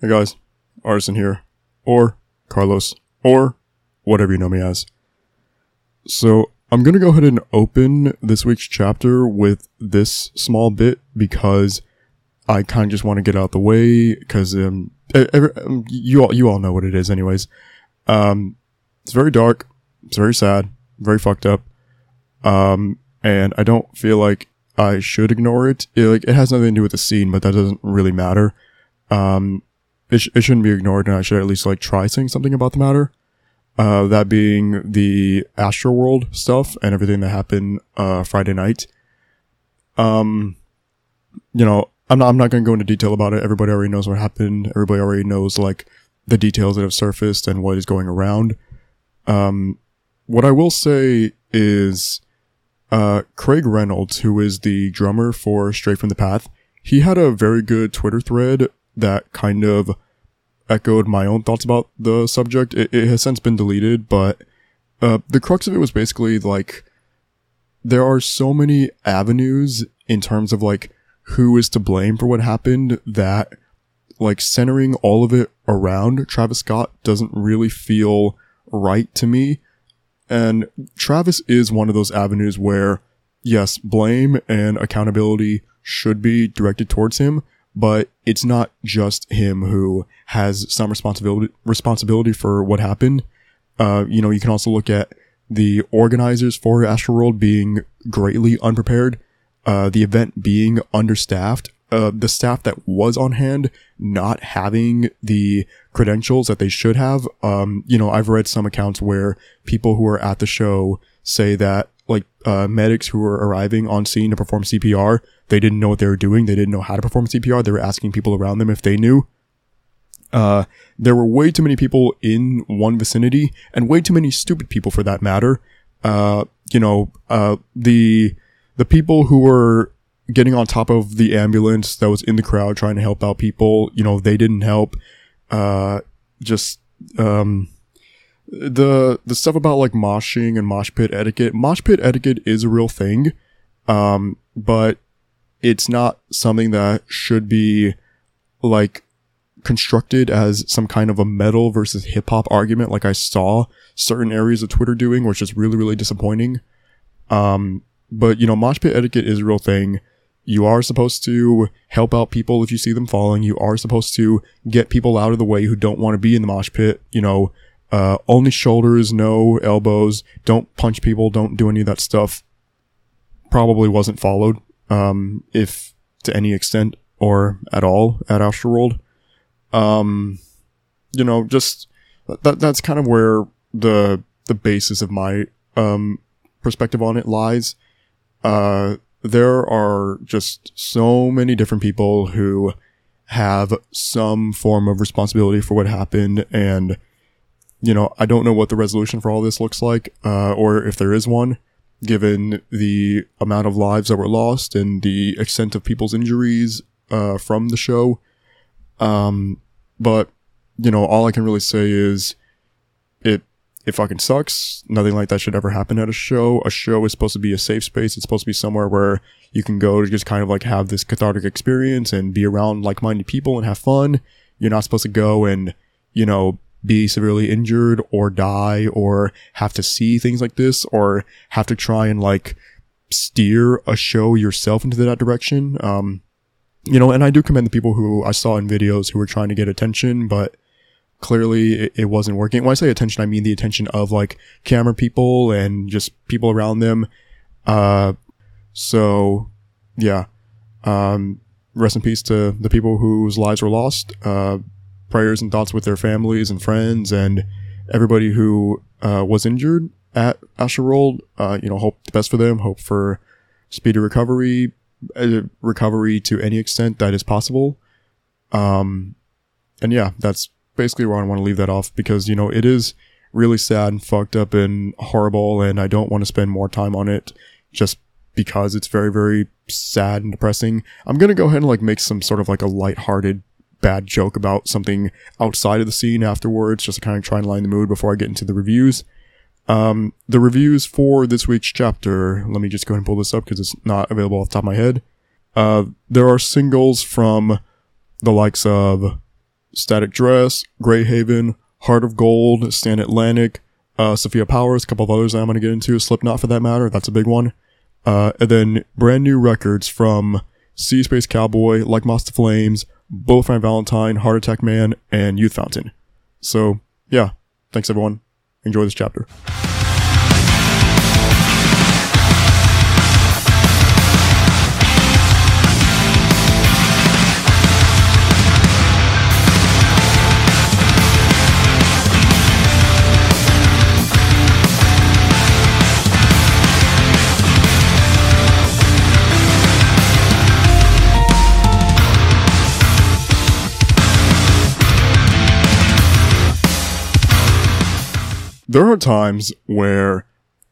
Hey guys, Artisan here, or Carlos, or whatever you know me as. So, I'm gonna go ahead and open this week's chapter with this small bit because I kind of just want to get out the way because um, um, you all you all know what it is, anyways. Um, it's very dark, it's very sad, very fucked up, um, and I don't feel like I should ignore it. It, like it has nothing to do with the scene, but that doesn't really matter. Um, it, sh- it shouldn't be ignored, and I should at least like try saying something about the matter. Uh, that being the Astroworld stuff and everything that happened uh, Friday night. Um, you know, I'm not I'm not going to go into detail about it. Everybody already knows what happened. Everybody already knows like the details that have surfaced and what is going around. Um, what I will say is, uh, Craig Reynolds, who is the drummer for Stray from the Path, he had a very good Twitter thread that kind of echoed my own thoughts about the subject. It, it has since been deleted, but uh, the crux of it was basically like there are so many avenues in terms of like who is to blame for what happened that like centering all of it around Travis Scott doesn't really feel right to me. And Travis is one of those avenues where yes, blame and accountability should be directed towards him, but it's not just him who has some responsibility responsibility for what happened. Uh, you know, you can also look at the organizers for Astroworld being greatly unprepared, uh, the event being understaffed, uh, the staff that was on hand not having the credentials that they should have. Um, you know, I've read some accounts where people who are at the show say that like uh, medics who were arriving on scene to perform CPR, they didn't know what they were doing. They didn't know how to perform CPR. They were asking people around them if they knew. Uh, there were way too many people in one vicinity and way too many stupid people for that matter. Uh, you know, uh, the, the people who were getting on top of the ambulance that was in the crowd trying to help out people, you know, they didn't help. Uh, just, um, the, the stuff about like moshing and mosh pit etiquette, mosh pit etiquette is a real thing. Um, but it's not something that should be like constructed as some kind of a metal versus hip hop argument like I saw certain areas of Twitter doing, which is really, really disappointing. Um, but you know, mosh pit etiquette is a real thing. You are supposed to help out people if you see them falling. You are supposed to get people out of the way who don't want to be in the mosh pit. You know, uh, only shoulders, no elbows. Don't punch people. Don't do any of that stuff. Probably wasn't followed, um, if to any extent or at all at Astroworld um, you know, just that that's kind of where the the basis of my um perspective on it lies. Uh, there are just so many different people who have some form of responsibility for what happened and you know, I don't know what the resolution for all this looks like, uh, or if there is one, given the amount of lives that were lost and the extent of people's injuries, uh, from the show. Um, but you know, all I can really say is it it fucking sucks. Nothing like that should ever happen at a show. A show is supposed to be a safe space. It's supposed to be somewhere where you can go to just kind of like have this cathartic experience and be around like-minded people and have fun. You're not supposed to go and, you know, be severely injured or die or have to see things like this or have to try and like steer a show yourself into that direction. Um, you know, and I do commend the people who I saw in videos who were trying to get attention, but clearly it, it, wasn't working. When I say attention, I mean the attention of like camera people and just people around them. Uh, so yeah. Um, rest in peace to the people whose lives were lost. Uh, prayers and thoughts with their families and friends and everybody who, uh, was injured at Astroworld. Uh, you know, hope the best for them, hope for speedy recovery, recovery to any extent that is possible. Um, and yeah, that's basically where I want to leave that off because, you know, it is really sad and fucked up and horrible. And I don't want to spend more time on it just because it's very, very sad and depressing. I'm to go ahead and like make some sort of like a lighthearted bad joke about something outside of the scene afterwards, just to kind of try and line the mood before I get into the reviews. Um, the reviews for this week's chapter, let me just go ahead and pull this up because it's not available off the top of my head. Uh, there are singles from the likes of Static Dress, Greyhaven, Heart of Gold, Stand Atlantic, uh, Sophie Powers, a couple of others I'm going to get into, Slipknot for that matter, that's a big one. Uh, and then brand new records from Sea Space Cowboy, Like to Flames, Bullet for My Valentine, Heart Attack Man, and Youth Fountain. So, yeah, thanks everyone. Enjoy this chapter. There are times where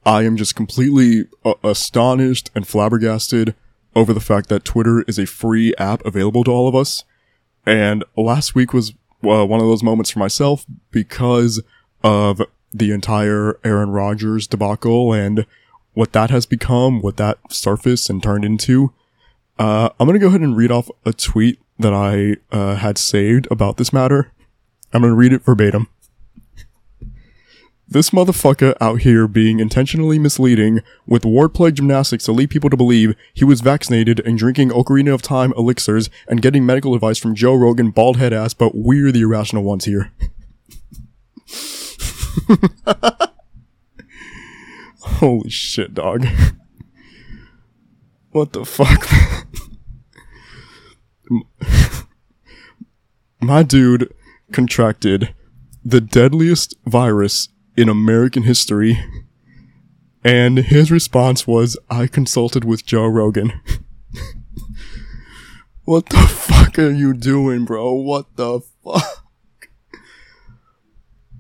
I am just completely uh, astonished and flabbergasted over the fact that Twitter is a free app available to all of us. And last week was uh, one of those moments for myself because of the entire Aaron Rodgers debacle and what that has become, what that surfaced and turned into. Uh, I'm gonna go ahead and read off a tweet that I uh, had saved about this matter. I'm gonna read it verbatim. This motherfucker out here being intentionally misleading with wordplay gymnastics to lead people to believe he was vaccinated and drinking Ocarina of Time elixirs and getting medical advice from Joe Rogan, bald head ass, but we're the irrational ones here. Holy shit, dog. What the fuck? My dude contracted the deadliest virus in American history. And his response was, I consulted with Joe Rogan. what the fuck are you doing, bro? What the fuck?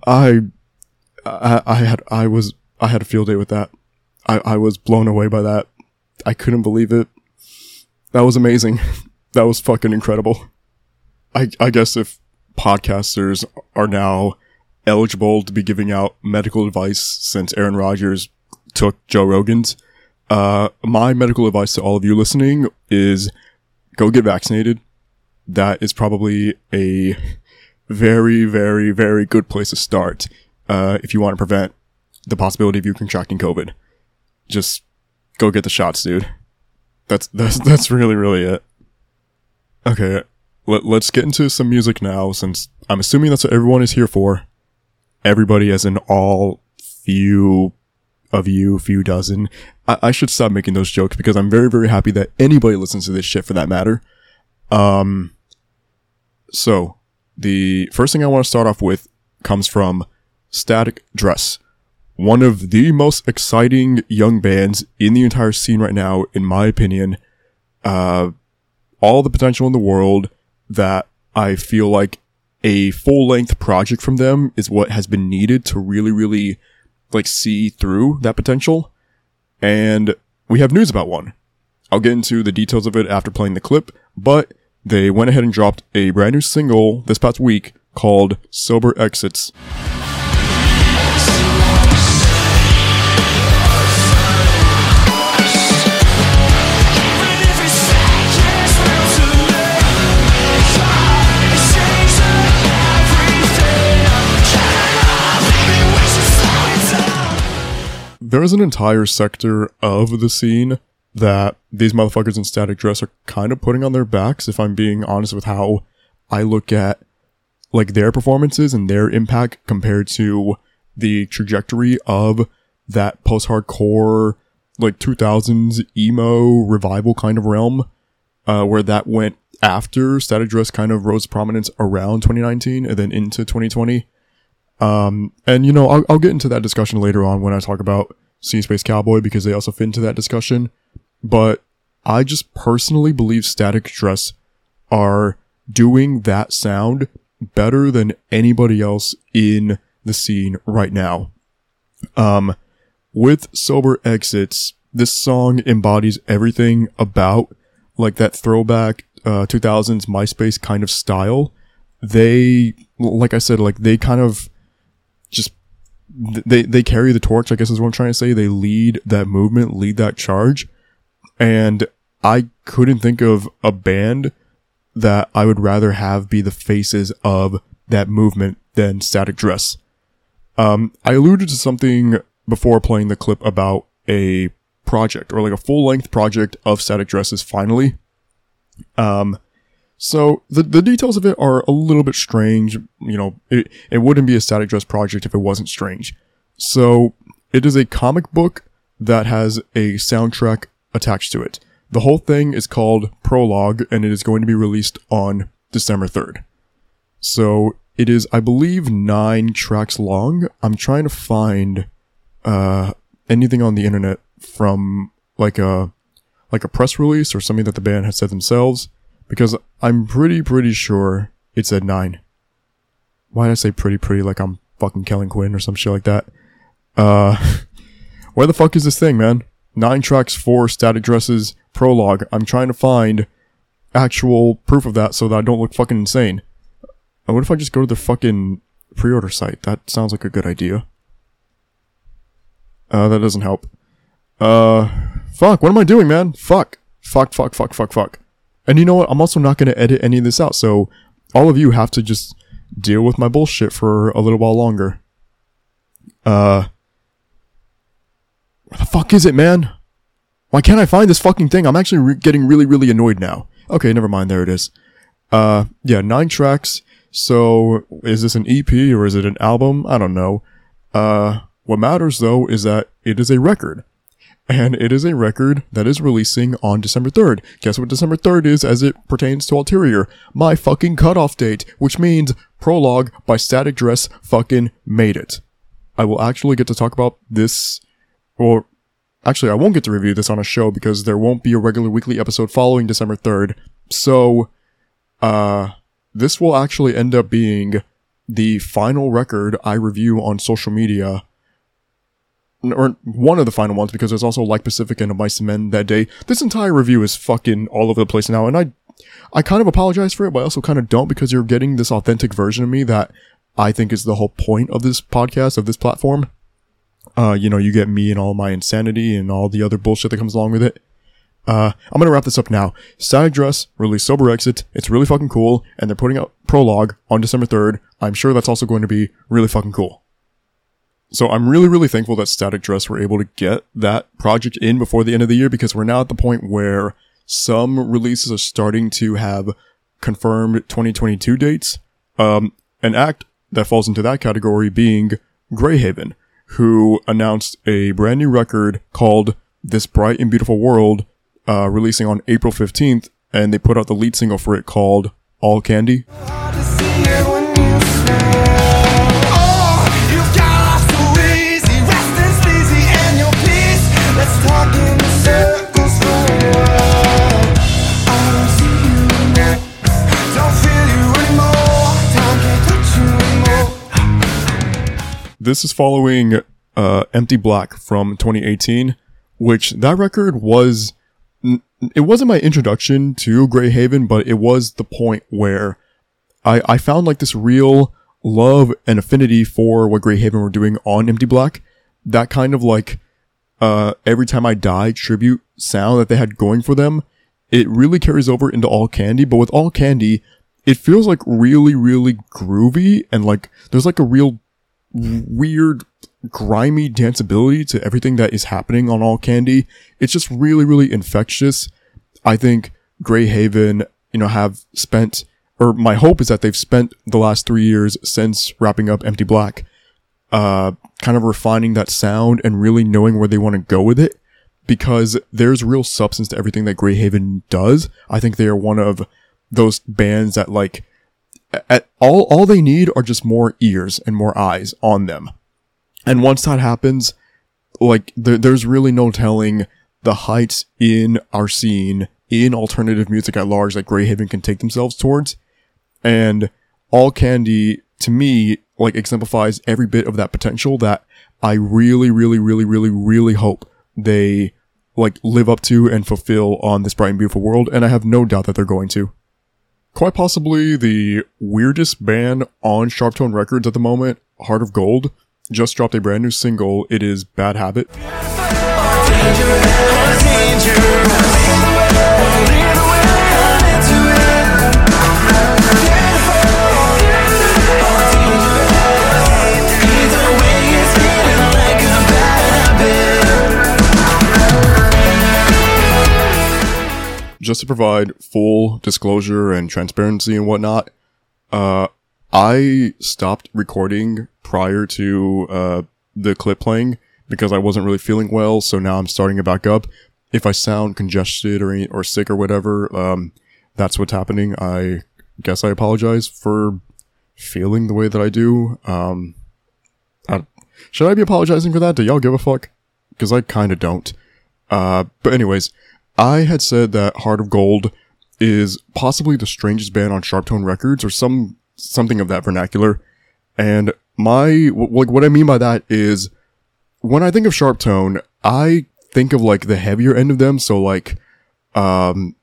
I, I, I had, I was, I had a field day with that. I, I was blown away by that. I couldn't believe it. That was amazing. That was fucking incredible. I, I guess if podcasters are now eligible to be giving out medical advice since Aaron Rodgers took Joe Rogan's. Uh, my medical advice to all of you listening is go get vaccinated. That is probably a very, very, very good place to start. Uh, if you want to prevent the possibility of you contracting COVID, just go get the shots, dude. That's, that's, that's really, really it. Okay. Let, let's get into some music now since I'm assuming that's what everyone is here for everybody as in all few of you, few dozen. I, I should stop making those jokes because I'm very, very happy that anybody listens to this shit for that matter. Um, so the first thing I want to start off with comes from Static Dress, one of the most exciting young bands in the entire scene right now, in my opinion. Uh, all the potential in the world that I feel like a full length project from them is what has been needed to really, really like see through that potential. And we have news about one. I'll get into the details of it after playing the clip, but they went ahead and dropped a brand new single this past week called Sober Exits. There's an entire sector of the scene that these motherfuckers in static dress are kind of putting on their backs if i'm being honest with how i look at like their performances and their impact compared to the trajectory of that post-hardcore like 2000s emo revival kind of realm uh, where that went after static dress kind of rose prominence around 2019 and then into 2020 um, and you know, I'll, I'll get into that discussion later on when I talk about Sea Space Cowboy because they also fit into that discussion. But I just personally believe Static Dress are doing that sound better than anybody else in the scene right now. Um, with Sober Exits, this song embodies everything about like that throwback, uh, 2000s MySpace kind of style. They, like I said, like they kind of they they carry the torch. I guess is what I'm trying to say. They lead that movement, lead that charge, and I couldn't think of a band that I would rather have be the faces of that movement than Static Dress. Um, I alluded to something before playing the clip about a project or like a full length project of Static Dresses finally. Um, so the the details of it are a little bit strange. You know, it, it wouldn't be a Static Dress project if it wasn't strange. So it is a comic book that has a soundtrack attached to it. The whole thing is called Prologue and it is going to be released on December 3rd. So it is, I believe, nine tracks long. I'm trying to find, uh, anything on the internet from like a, like a press release or something that the band has said themselves because I'm pretty, pretty sure it said nine. Why did I say pretty, pretty like I'm fucking Kellin Quinn or some shit like that? Uh, where the fuck is this thing, man? Nine tracks, for static dresses, prologue. I'm trying to find actual proof of that so that I don't look fucking insane. And what if I just go to the fucking pre-order site? That sounds like a good idea. Uh, that doesn't help. Uh, fuck, what am I doing, man? Fuck. Fuck, fuck, fuck, fuck, fuck. And you know what? I'm also not gonna edit any of this out, so all of you have to just deal with my bullshit for a little while longer. Uh, where the fuck is it, man? Why can't I find this fucking thing? I'm actually re- getting really, really annoyed now. Okay, never mind. There it is. Uh, yeah, nine tracks. So, is this an EP or is it an album? I don't know. Uh, what matters though is that it is a record. And it is a record that is releasing on December 3rd. Guess what December 3rd is as it pertains to Ulterior? My fucking cutoff date, which means Prologue by Static Dress fucking made it. I will actually get to talk about this, or actually I won't get to review this on a show because there won't be a regular weekly episode following December 3rd. So, uh, this will actually end up being the final record I review on social media or one of the final ones because there's also like Pacific and Of Mice and Men that day. This entire review is fucking all over the place now, and I, I kind of apologize for it, but I also kind of don't because you're getting this authentic version of me that I think is the whole point of this podcast of this platform. Uh, you know, you get me and all my insanity and all the other bullshit that comes along with it. Uh, I'm gonna wrap this up now. Static Dress released Sober Exit. It's really fucking cool, and they're putting out Prologue on December 3rd. I'm sure that's also going to be really fucking cool. So I'm really, really thankful that Static Dress were able to get that project in before the end of the year because we're now at the point where some releases are starting to have confirmed 2022 dates. Um, an act that falls into that category being Greyhaven, who announced a brand new record called This Bright and Beautiful World, uh, releasing on April 15th, and they put out the lead single for it called All Candy. This is following uh, Empty Black from 2018, which that record was. It wasn't my introduction to Greyhaven, but it was the point where I, I found like this real love and affinity for what Greyhaven were doing on Empty Black. That kind of like, uh, every time I die tribute sound that they had going for them. It really carries over into All Candy, but with All Candy, it feels like really, really groovy and like there's like a real weird, grimy danceability to everything that is happening on All Candy. It's just really, really infectious. I think Greyhaven, you know, have spent, or my hope is that they've spent the last three years since wrapping up Empty Black, uh, kind of refining that sound and really knowing where they want to go with it because there's real substance to everything that Greyhaven does. I think they are one of those bands that like, at all, all they need are just more ears and more eyes on them. And once that happens, like there, there's really no telling the heights in our scene in alternative music at large that Greyhaven can take themselves towards. And All Candy, to me, like exemplifies every bit of that potential that I really, really, really, really, really hope they like live up to and fulfill on this bright and beautiful world. And I have no doubt that they're going to quite possibly the weirdest band on Sharptone Records at the moment, Heart of Gold, just dropped a brand new single. It is Bad Habit. Just to provide full disclosure and transparency and whatnot, uh, I stopped recording prior to, uh, the clip playing because I wasn't really feeling well. So now I'm starting it back up. If I sound congested or, or sick or whatever, um, that's what's happening. I guess I apologize for feeling the way that I do. Um, I, should I be apologizing for that? Do y'all give a fuck? Because I kind of don't. Uh, but anyways, I had said that Heart of Gold is possibly the strangest band on Sharptone Records or some something of that vernacular. And my like what I mean by that is when I think of Sharptone, I think of like the heavier end of them. So like, um,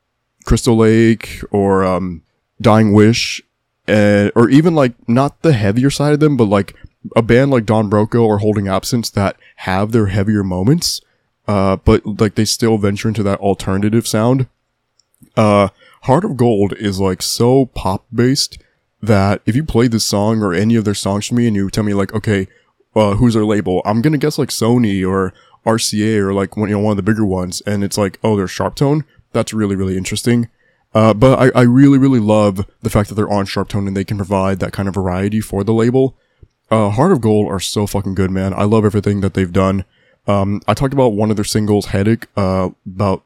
Crystal Lake or um, Dying Wish, uh, or even like not the heavier side of them, but like a band like Don Broco or Holding Absence that have their heavier moments, uh, but like they still venture into that alternative sound. Uh, Heart of Gold is like so pop based that if you play this song or any of their songs to me and you tell me like, okay, uh, who's their label? I'm gonna guess like Sony or RCA or like one, you know, one of the bigger ones. And it's like, oh, they're Sharptone. That's really, really interesting. Uh, but I, I really, really love the fact that they're on Sharptone and they can provide that kind of variety for the label. Uh, Heart of Gold are so fucking good, man. I love everything that they've done. Um, I talked about one of their singles, Headache, uh, about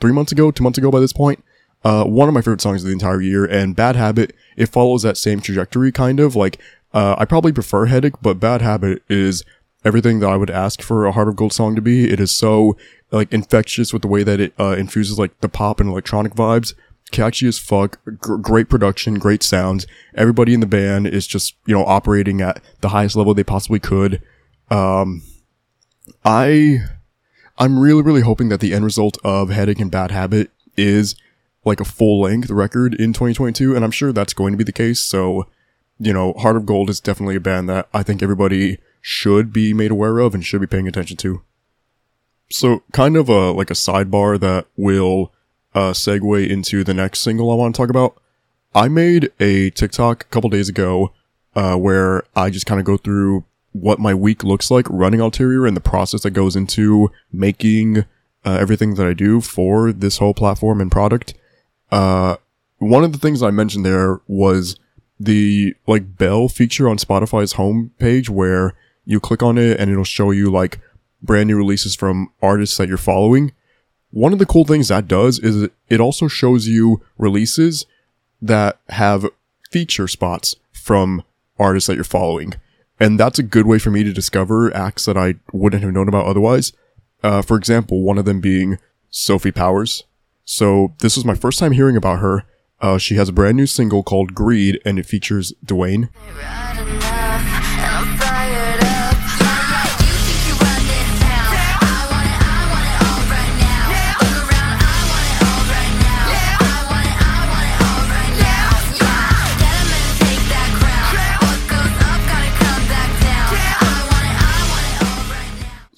three months ago, two months ago by this point. Uh, one of my favorite songs of the entire year and Bad Habit, it follows that same trajectory kind of like, uh, I probably prefer Headache, but Bad Habit is everything that I would ask for a Heart of Gold song to be. It is so like infectious with the way that it uh, infuses like the pop and electronic vibes. Catchy as fuck, G- great production, great sounds. Everybody in the band is just you know operating at the highest level they possibly could. Um, I, I'm really really hoping that the end result of Headache and Bad Habit is like a full length record in 2022, and I'm sure that's going to be the case. So, you know, Heart of Gold is definitely a band that I think everybody should be made aware of and should be paying attention to. So kind of a, like a sidebar that will, uh, segue into the next single I want to talk about. I made a TikTok a couple days ago, uh, where I just kind of go through what my week looks like running Ulterior and the process that goes into making, uh, everything that I do for this whole platform and product. Uh, one of the things I mentioned there was the like bell feature on Spotify's homepage where you click on it and it'll show you like brand new releases from artists that you're following. One of the cool things that does is it also shows you releases that have feature spots from artists that you're following. And that's a good way for me to discover acts that I wouldn't have known about otherwise. Uh, for example, one of them being Sophie Powers. So this was my first time hearing about her. Uh, she has a brand new single called Greed and it features Dwayne.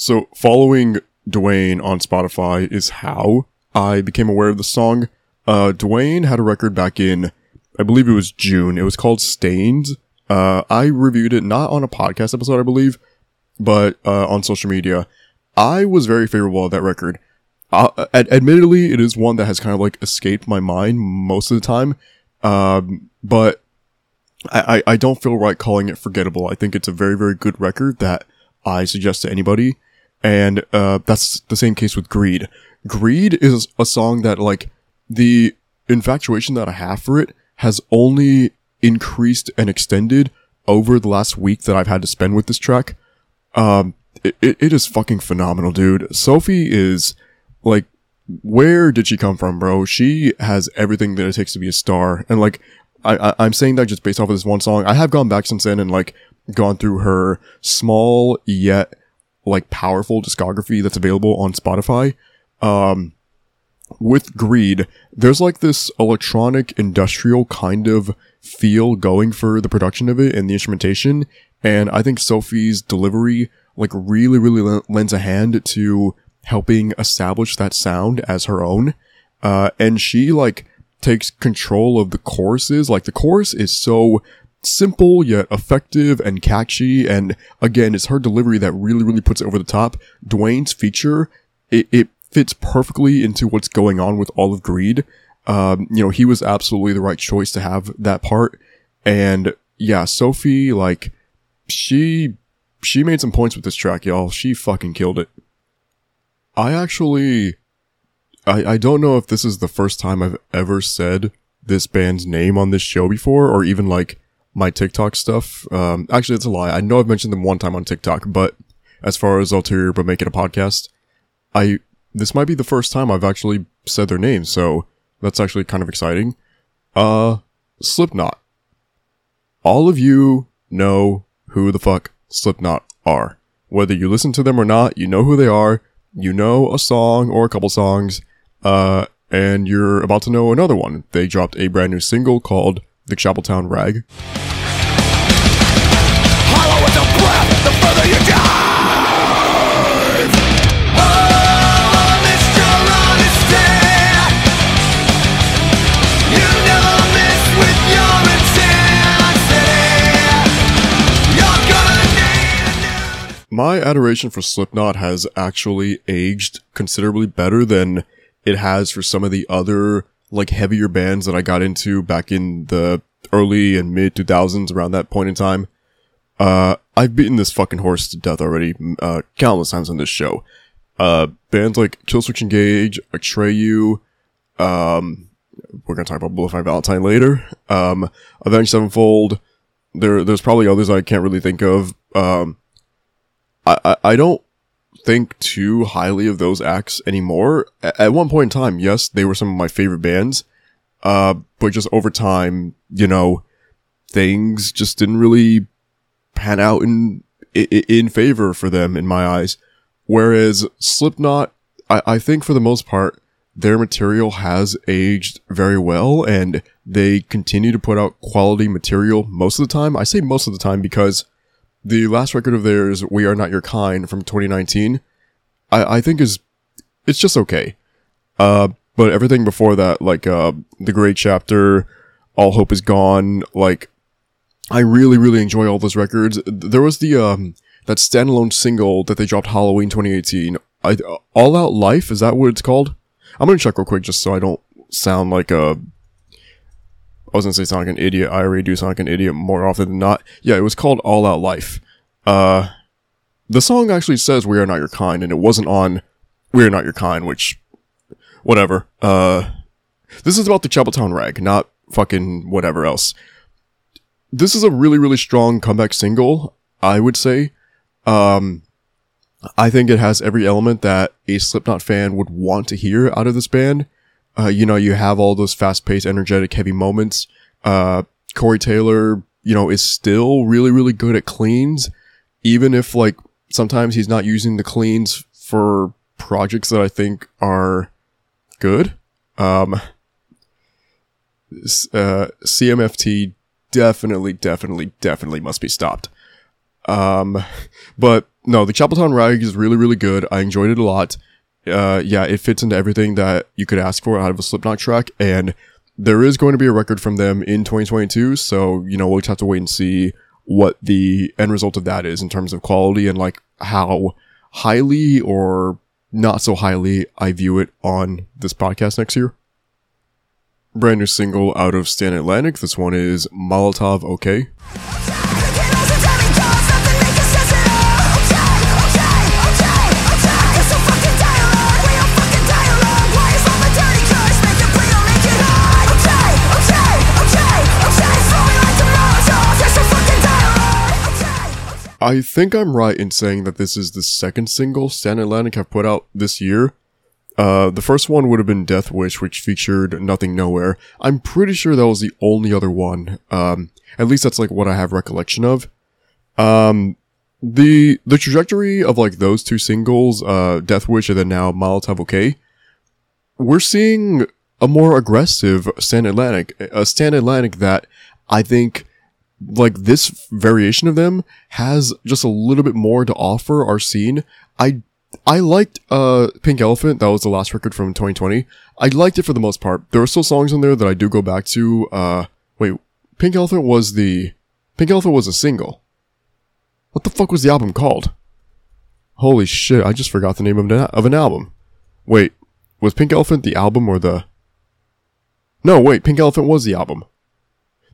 So following Dwayne on Spotify is how I became aware of the song. Uh, Dwayne had a record back in, I believe it was June. It was called Stains. Uh, I reviewed it not on a podcast episode, I believe, but, uh, on social media. I was very favorable of that record. Uh, ad- admittedly, it is one that has kind of like escaped my mind most of the time. Um, but I, I, I don't feel right calling it forgettable. I think it's a very, very good record that I suggest to anybody. And, uh, that's the same case with Greed. Greed is a song that, like, the infatuation that I have for it has only increased and extended over the last week that I've had to spend with this track. Um, it, it is fucking phenomenal, dude. Sophie is, like, where did she come from, bro? She has everything that it takes to be a star. And, like, I, I, am saying that just based off of this one song. I have gone back since then and, like, gone through her small yet like powerful discography that's available on Spotify. Um, with Greed, there's like this electronic industrial kind of feel going for the production of it and the instrumentation. And I think Sophie's delivery like really, really lends a hand to helping establish that sound as her own. Uh, and she like takes control of the choruses. Like the chorus is so simple yet effective and catchy. And again, it's her delivery that really, really puts it over the top. Dwayne's feature, it, it fits perfectly into what's going on with all of Greed. Um, you know, he was absolutely the right choice to have that part. And yeah, Sophie, like, she, she made some points with this track, y'all. She fucking killed it. I actually, I, I don't know if this is the first time I've ever said this band's name on this show before, or even like my TikTok stuff. Um, actually, it's a lie. I know I've mentioned them one time on TikTok, but as far as Ulterior but making a Podcast, I, this might be the first time I've actually said their name, so that's actually kind of exciting. Uh, Slipknot. All of you know who the fuck Slipknot are. Whether you listen to them or not, you know who they are. You know a song or a couple songs. Uh, and you're about to know another one. They dropped a brand new single called The Chapeltown Rag. Hollow as a breath, the further you dive. Oh, Mr. Honesty. You never miss with your intensity. You're gonna need a new My adoration for Slipknot has actually aged considerably better than it has for some of the other like heavier bands that I got into back in the early and mid 2000s around that point in time. Uh, I've beaten this fucking horse to death already, uh, countless times on this show. Uh, bands like Killswitch Engage, Atreyu, um, we're gonna talk about Bullet Valentine later, um, Avenged Sevenfold, there, there's probably others I can't really think of, um, I, I, I don't think too highly of those acts anymore. At one point in time, yes, they were some of my favorite bands, uh, but just over time, you know, things just didn't really pan out in in favor for them in my eyes. Whereas Slipknot, I, I think for the most part, their material has aged very well and they continue to put out quality material most of the time. I say most of the time because the last record of theirs, We Are Not Your Kind from 2019, I, I think is, it's just okay. Uh, but everything before that, like, uh, The Gray Chapter, All Hope Is Gone, like, I really, really enjoy all those records. There was the, um, that standalone single that they dropped Halloween 2018. I, All Out Life, is that what it's called? I'm gonna check real quick just so I don't sound like a, I was gonna say sound like an idiot. I already do sound like an idiot more often than not. Yeah, it was called All Out Life. Uh, the song actually says "We Are Not Your Kind," and it wasn't on "We Are Not Your Kind," which, whatever. Uh, this is about the Chapeltown Rag, not fucking whatever else. This is a really, really strong comeback single, I would say. Um, I think it has every element that a Slipknot fan would want to hear out of this band. Uh, you know, you have all those fast-paced, energetic, heavy moments. Uh, Corey Taylor, you know, is still really, really good at cleans, even if like sometimes he's not using the cleans for projects that I think are good. Um, uh, CMFT definitely, definitely, definitely must be stopped. Um, but no, the Chapeltown Rag is really, really good. I enjoyed it a lot. Uh, yeah, it fits into everything that you could ask for out of a Slipknot track, and there is going to be a record from them in 2022. So you know we'll just have to wait and see what the end result of that is in terms of quality and like how highly or not so highly I view it on this podcast next year. Brand new single out of Stand Atlantic. This one is Molotov OK. I think I'm right in saying that this is the second single Stand Atlantic have put out this year. Uh, the first one would have been Death Wish, which featured Nothing Nowhere. I'm pretty sure that was the only other one. Um, at least that's like what I have recollection of. Um, the, the trajectory of like those two singles, uh, Death Wish and then now Molotov OK, we're seeing a more aggressive Stand Atlantic, a Stand Atlantic that I think like this variation of them has just a little bit more to offer our scene. I I liked uh Pink Elephant, that was the last record from 2020. I liked it for the most part. There are still songs on there that I do go back to. Uh wait, Pink Elephant was the Pink Elephant was a single. What the fuck was the album called? Holy shit, I just forgot the name of an, of an album. Wait, was Pink Elephant the album or the No, wait, Pink Elephant was the album.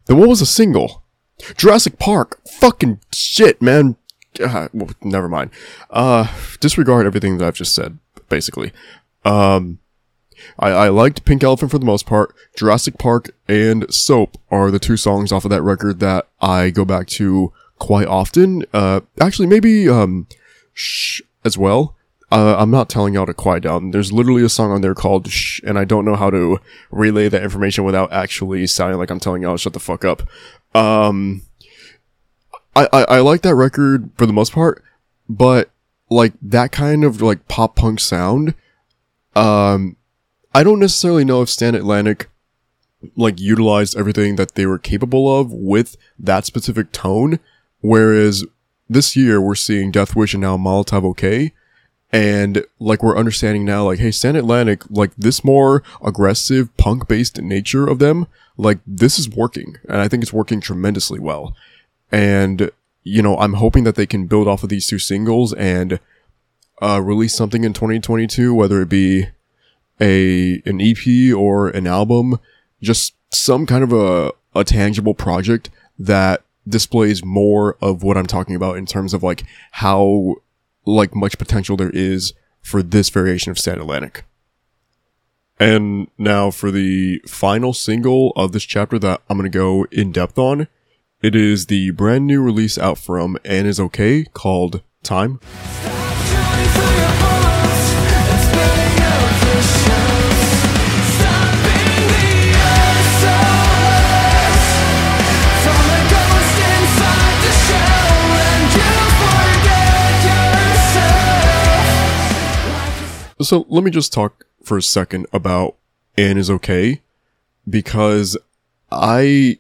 Then what was a single? Jurassic Park. Fucking shit, man. God, well, never mind. Uh, disregard everything that I've just said, basically. Um, I, I liked Pink Elephant for the most part. Jurassic Park and Soap are the two songs off of that record that I go back to quite often. Uh, actually, maybe, um, Shh as well. Uh, I'm not telling y'all to quiet down. There's literally a song on there called Shh, and I don't know how to relay that information without actually sounding like I'm telling y'all to shut the fuck up. Um, I, I, I like that record for the most part, but like that kind of like pop punk sound, um, I don't necessarily know if Stand Atlantic like utilized everything that they were capable of with that specific tone, whereas this year we're seeing Death Wish and now Molotov OK. And like we're understanding now, like, hey, Stand Atlantic, like this more aggressive punk based nature of them, like this is working. And I think it's working tremendously well. And, you know, I'm hoping that they can build off of these two singles and, uh, release something in 2022, whether it be a, an EP or an album, just some kind of a, a tangible project that displays more of what I'm talking about in terms of like how like much potential there is for this variation of Stand Atlantic. And now for the final single of this chapter that I'm going to go in depth on. It is the brand new release out from Annisokay called Time. So let me just talk for a second about Annisokay because I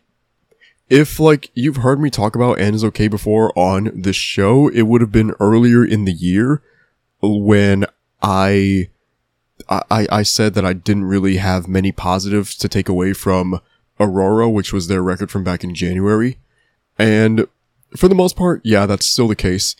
if like you've heard me talk about Annisokay before on this show, it would have been earlier in the year when I I, I said that I didn't really have many positives to take away from Aurora, which was their record from back in January. And for the most part, yeah, that's still the case.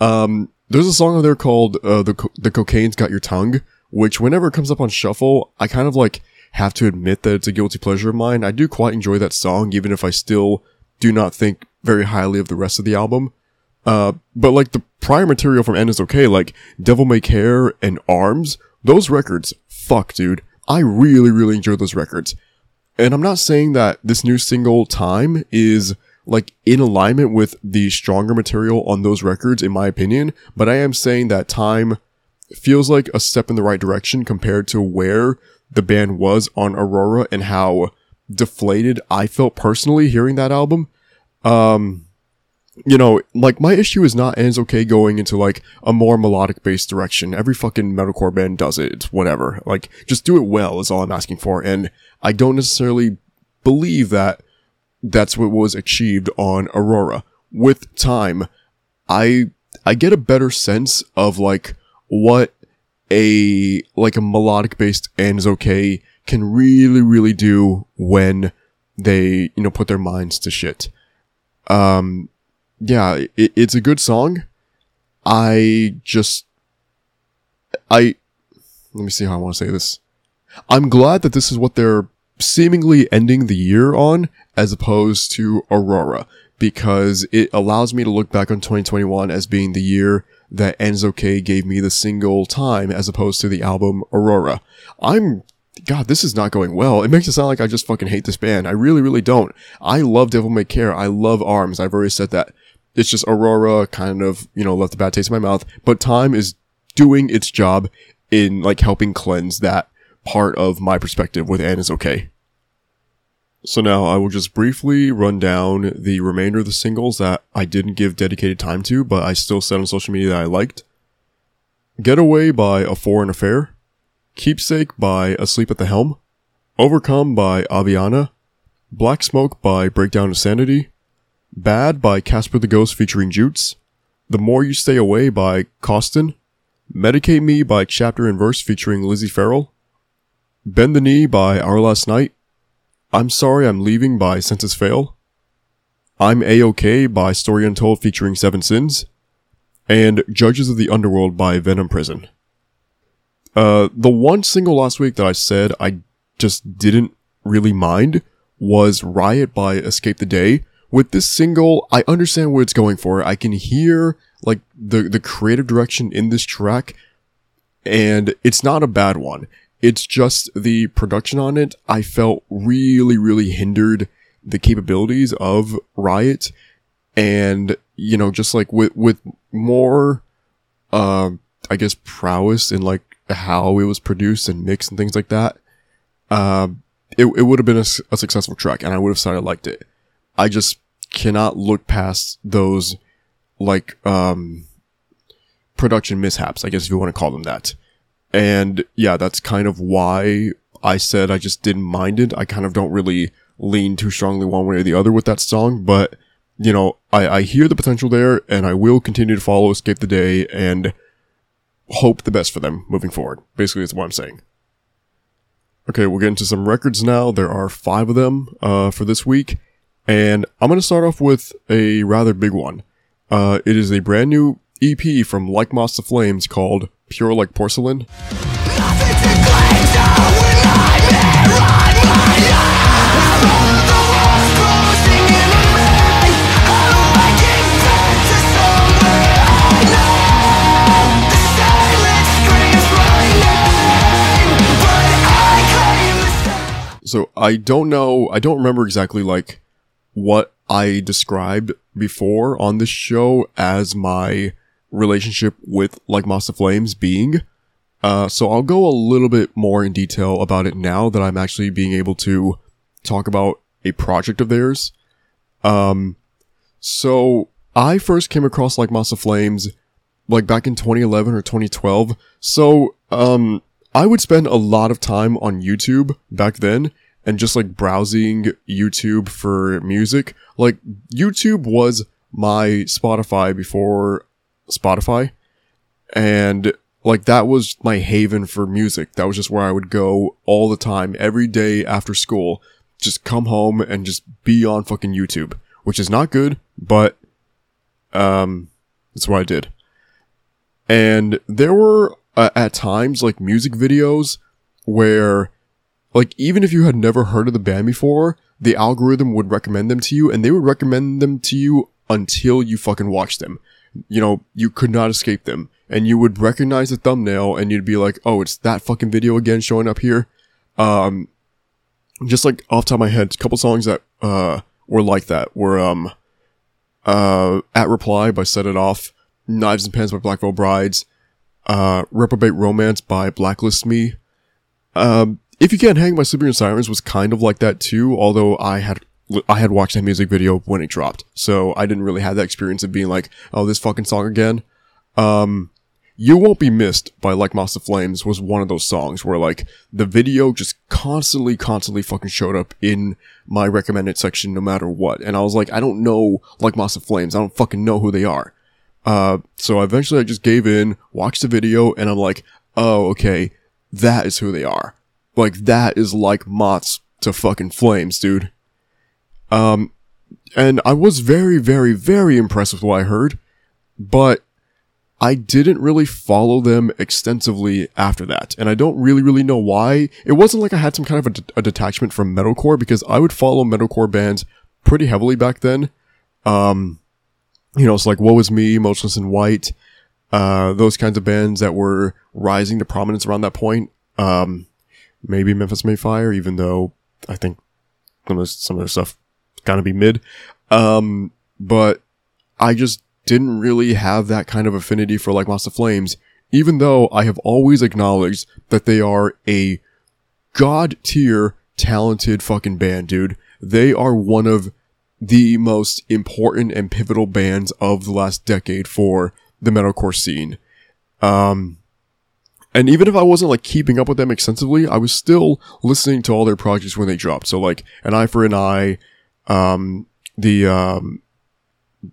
Um, there's a song on there called uh, the Co- the cocaine's got your tongue, which whenever it comes up on shuffle, I kind of like have to admit that it's a guilty pleasure of mine. I do quite enjoy that song, even if I still do not think very highly of the rest of the album. Uh, but like the prior material from Annisokay, like Devil May Care and Arms, those records, fuck, dude. I really, really enjoy those records. And I'm not saying that this new single, Time, is like in alignment with the stronger material on those records, in my opinion, but I am saying that Time feels like a step in the right direction compared to where the band was on Aurora and how deflated I felt personally hearing that album. Um, you know, like my issue is not Annisokay going into like a more melodic based direction. Every fucking metalcore band does it. It's whatever. Like just do it well is all I'm asking for. And I don't necessarily believe that that's what was achieved on Aurora. With time, I I get a better sense of like what a like a melodic based is okay can really really do when they you know put their minds to shit. Um, yeah, it, it's a good song. I just I let me see how I want to say this. I'm glad that this is what they're seemingly ending the year on as opposed to Aurora because it allows me to look back on 2021 as being the year that Annisokay gave me the single time as opposed to the album Aurora. I'm God, this is not going well. It makes it sound like I just fucking hate this band. I really, really don't. I love Devil May Care. I love Arms. I've already said that. It's just Aurora kind of, you know, left a bad taste in my mouth. But Time is doing its job in like helping cleanse that part of my perspective with Annisokay. So now I will just briefly run down the remainder of the singles that I didn't give dedicated time to, but I still said on social media that I liked. Getaway by A Foreign Affair. Keepsake by Asleep at the Helm. Overcome by Aviana. Black Smoke by Breakdown of Sanity. Bad by Casper the Ghost featuring Jutes. The More You Stay Away by Costin. Medicate Me by Chapter and Verse featuring Lizzie Farrell. Bend the Knee by Our Last Night. I'm Sorry I'm Leaving by Senses Fail. I'm A-OK by Story Untold featuring Seven Sins. And Judges of the Underworld by Venom Prison. Uh, the one single last week that I said I just didn't really mind was Riot by Escape the Day. With this single, I understand what it's going for. I can hear like the the creative direction in this track and it's not a bad one. It's just the production on it I felt really really hindered the capabilities of Riot and you know just like with with more uh I guess prowess in like how it was produced and mixed and things like that um it, it would have been a successful track and I would have said I liked it. I just cannot look past those like um production mishaps, I guess if you want to call them that. And yeah, that's kind of why I said I just didn't mind it. I kind of don't really lean too strongly one way or the other with that song, but you know, I, I hear the potential there and I will continue to follow Escape the Day and hope the best for them moving forward. Basically, that's what I'm saying. Okay, we'll get into some records now. There are five of them uh, for this week, and I'm going to start off with a rather big one. Uh, it is a brand new EP from Like Moths to Flames called Pure Like Porcelain. So I don't know, I don't remember exactly like what I described before on this show as my relationship with Like to Flames being. Uh, so I'll go a little bit more in detail about it now that I'm actually being able to talk about a project of theirs. Um, so I first came across Like to Flames like back in 2011 or 2012. So, um, I would spend a lot of time on YouTube back then and just like browsing YouTube for music. Like YouTube was my Spotify before Spotify. And like that was my haven for music. That was just where I would go all the time, every day after school. Just come home and just be on fucking YouTube, which is not good, but, um, that's what I did. And there were uh, at times like music videos where like even if you had never heard of the band before, the algorithm would recommend them to you and they would recommend them to you until you fucking watch them. You know, you could not escape them and you would recognize the thumbnail and you'd be like, "Oh, it's that fucking video again showing up here." Um just like off top of my head, a couple songs that uh were like that were um uh At Reply by Set It Off, Knives and Pens by Black Veil Brides, uh Reprobate Romance by Blacklist Me. Um If You Can't Hang by Sleeping in Sirens was kind of like that too, although I had I had watched that music video when it dropped, so I didn't really have that experience of being like, oh, this fucking song again. Um, you Won't Be Missed by Like to Flames was one of those songs where like the video just constantly, constantly fucking showed up in my recommended section no matter what. And I was like, I don't know Like to Flames. I don't fucking know who they are. Uh, so eventually I just gave in, watched the video, and I'm like, oh, okay, that is who they are. Like that is like Moths to fucking Flames, dude. Um, and I was very, very, very impressed with what I heard, but I didn't really follow them extensively after that, and I don't really, really know why. It wasn't like I had some kind of a, detachment from metalcore because I would follow metalcore bands pretty heavily back then. Um, you know, it's like Woe Is Me, Motionless in White, uh, those kinds of bands that were rising to prominence around that point. Um, maybe Memphis May Fire, even though I think some of their stuff kind of be mid. Um, but I just didn't really have that kind of affinity for like Moths to Flames, even though I have always acknowledged that they are a god tier talented fucking band, dude. They are one of the most important and pivotal bands of the last decade for the metalcore scene. Um, and even if I wasn't like keeping up with them extensively, I was still listening to all their projects when they dropped. So like an eye for an eye, um, the, um,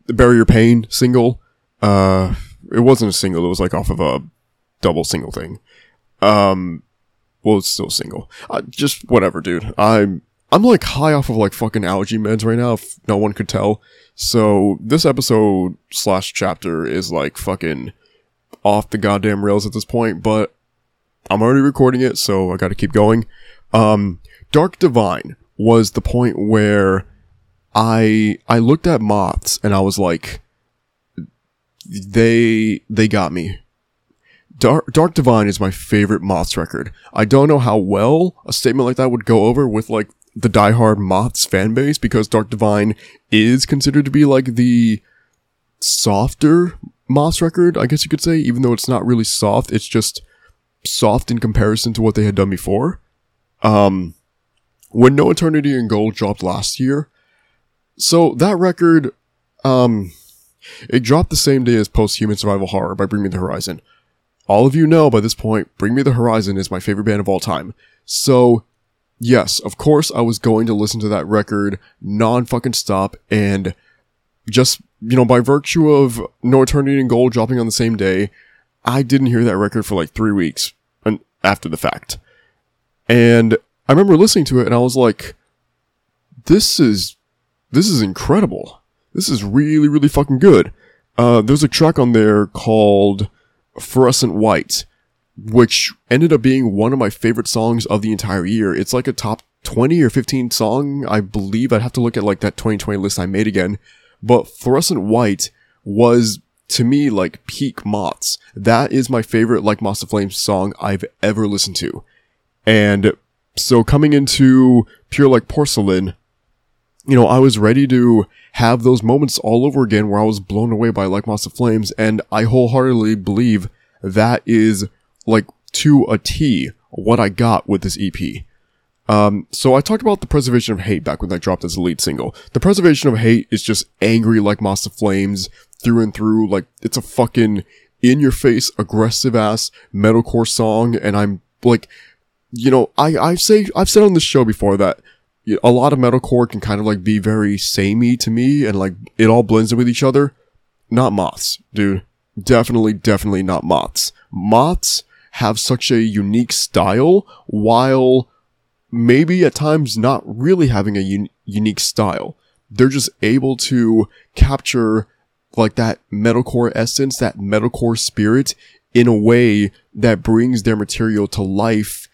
Your Pain single, uh, it wasn't a single. It was like off of a double single thing. Um, well, it's still a single. Uh, just whatever, dude. I'm, I'm like high off of like fucking allergy meds right now, if no one could tell. So this episode slash chapter is like fucking off the goddamn rails at this point, but I'm already recording it, so I gotta keep going. Um, Dark Divine was the point where I I looked at moths and I was like, they they got me. Dark Dark Divine is my favorite Moths record. I don't know how well a statement like that would go over with like the diehard Moths fan base because Dark Divine is considered to be like the softer Moths record, I guess you could say, even though it's not really soft, it's just soft in comparison to what they had done before. Um, when No Eternity in Gold dropped last year, so that record, um, it dropped the same day as Post-Human Survival Horror by Bring Me the Horizon. All of you know by this point, Bring Me the Horizon is my favorite band of all time. So, yes, of course I was going to listen to that record non-fucking stop and just, you know, by virtue of No Eternity in Gold dropping on the same day, I didn't hear that record for like three weeks after the fact. And I remember listening to it and I was like, this is, this is incredible. This is really, really fucking good. Uh, there's a track on there called Fluorescent White, which ended up being one of my favorite songs of the entire year. It's like a top 20 or 15 song. I believe I'd have to look at like that 2020 list I made again. But Fluorescent White was to me like peak Moths. That is my favorite like Moths to Flames song I've ever listened to. And so coming into Pure Like Porcelain, you know, I was ready to have those moments all over again where I was blown away by like Moths to Flames, and I wholeheartedly believe that is like to a T what I got with this EP. Um, so I talked about the Preservation of Hate back when that dropped as a lead single. The Preservation of Hate is just angry like Moths to Flames through and through. Like it's a fucking in your face, aggressive ass metalcore song, and I'm like, you know, I I say I've said on this show before that a lot of metalcore can kind of like be very samey to me, and like it all blends in with each other. Not moths, dude. Definitely, definitely not moths. Moths have such a unique style, while maybe at times not really having a un- unique style. They're just able to capture like that metalcore essence, that metalcore spirit in a way that brings their material to life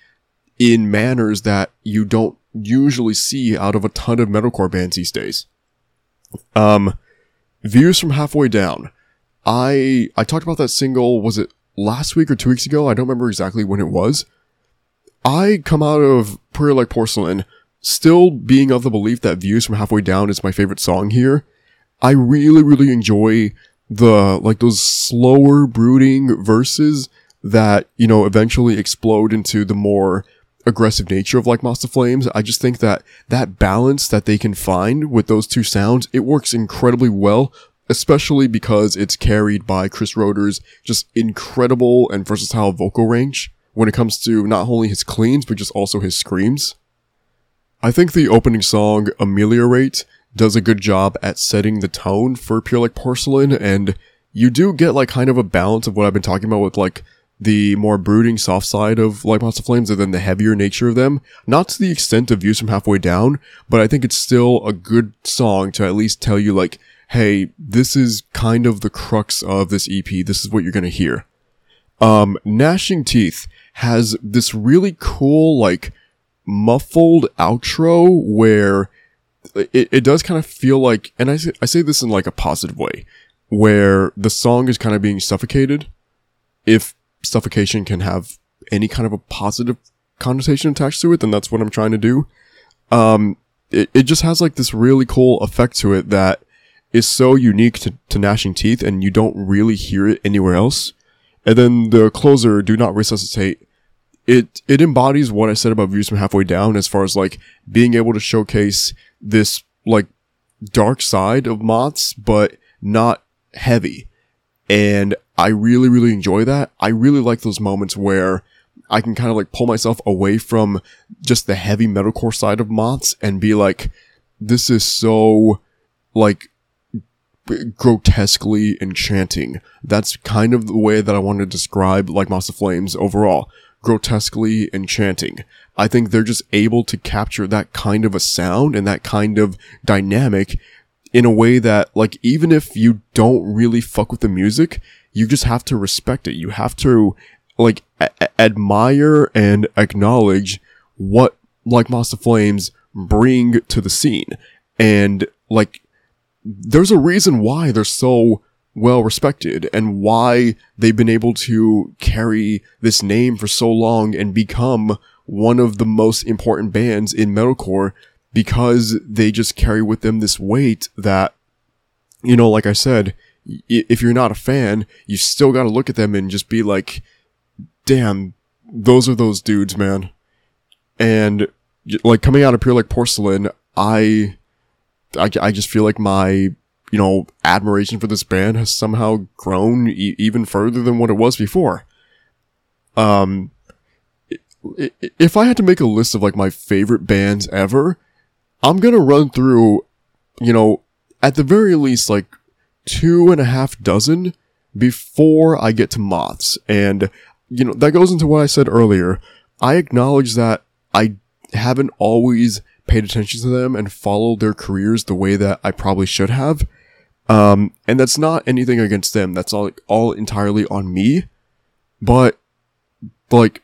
in manners that you don't usually see out of a ton of metalcore bands these days. Um, views from halfway down. I I talked about that single. Was it last week or two weeks ago? I don't remember exactly when it was. I come out of Pure Like Porcelain still being of the belief that Views from Halfway Down is my favorite song here. I really, really enjoy the, like those slower brooding verses that, you know, eventually explode into the more aggressive nature of like to Flames. I just think that that balance that they can find with those two sounds, it works incredibly well, especially because it's carried by Chris Roetter's just incredible and versatile vocal range when it comes to not only his cleans, but just also his screams. I think the opening song, Ameliorate, does a good job at setting the tone for Pure Like Porcelain, and you do get like kind of a balance of what I've been talking about with like the more brooding soft side of like Moths to Flames and then the heavier nature of them. Not to the extent of Views from Halfway Down, but I think it's still a good song to at least tell you like, hey, this is kind of the crux of this EP. This is what you're gonna hear. Um, Gnashing Teeth has this really cool, like, muffled outro where it, it does kind of feel like, and I say, I say this in like a positive way, where the song is kind of being suffocated. If suffocation can have any kind of a positive connotation attached to it, then that's what I'm trying to do. Um, it, it just has like this really cool effect to it that is so unique to, to Gnashing Teeth and you don't really hear it anywhere else. And then the closer, Do Not Resuscitate, it, it embodies what I said about Views from Halfway Down as far as like being able to showcase this like dark side of Moths, but not heavy. And I really, really enjoy that. I really like those moments where I can kind of like pull myself away from just the heavy metalcore side of Moths and be like, this is so like grotesquely enchanting. That's kind of the way that I want to describe like Moths to Flames overall. Grotesquely enchanting. I think they're just able to capture that kind of a sound and that kind of dynamic in a way that like even if you don't really fuck with the music, you just have to respect it. You have to like a- admire and acknowledge what like Moths to Flames bring to the scene. And like, there's a reason why they're so well respected and why they've been able to carry this name for so long and become one of the most important bands in metalcore because they just carry with them this weight that, you know, like I said, if you're not a fan, you still got to look at them and just be like, damn, those are those dudes, man. And like coming out of Pure Like Porcelain, I, I, I just feel like my, you know, admiration for this band has somehow grown e- even further than what it was before. Um, if I had to make a list of like my favorite bands ever, I'm gonna run through, you know, at the very least like two and a half dozen before I get to Moths. And, you know, that goes into what I said earlier. I acknowledge that I haven't always paid attention to them and followed their careers the way that I probably should have. Um, and that's not anything against them. That's all, all entirely on me. But, like,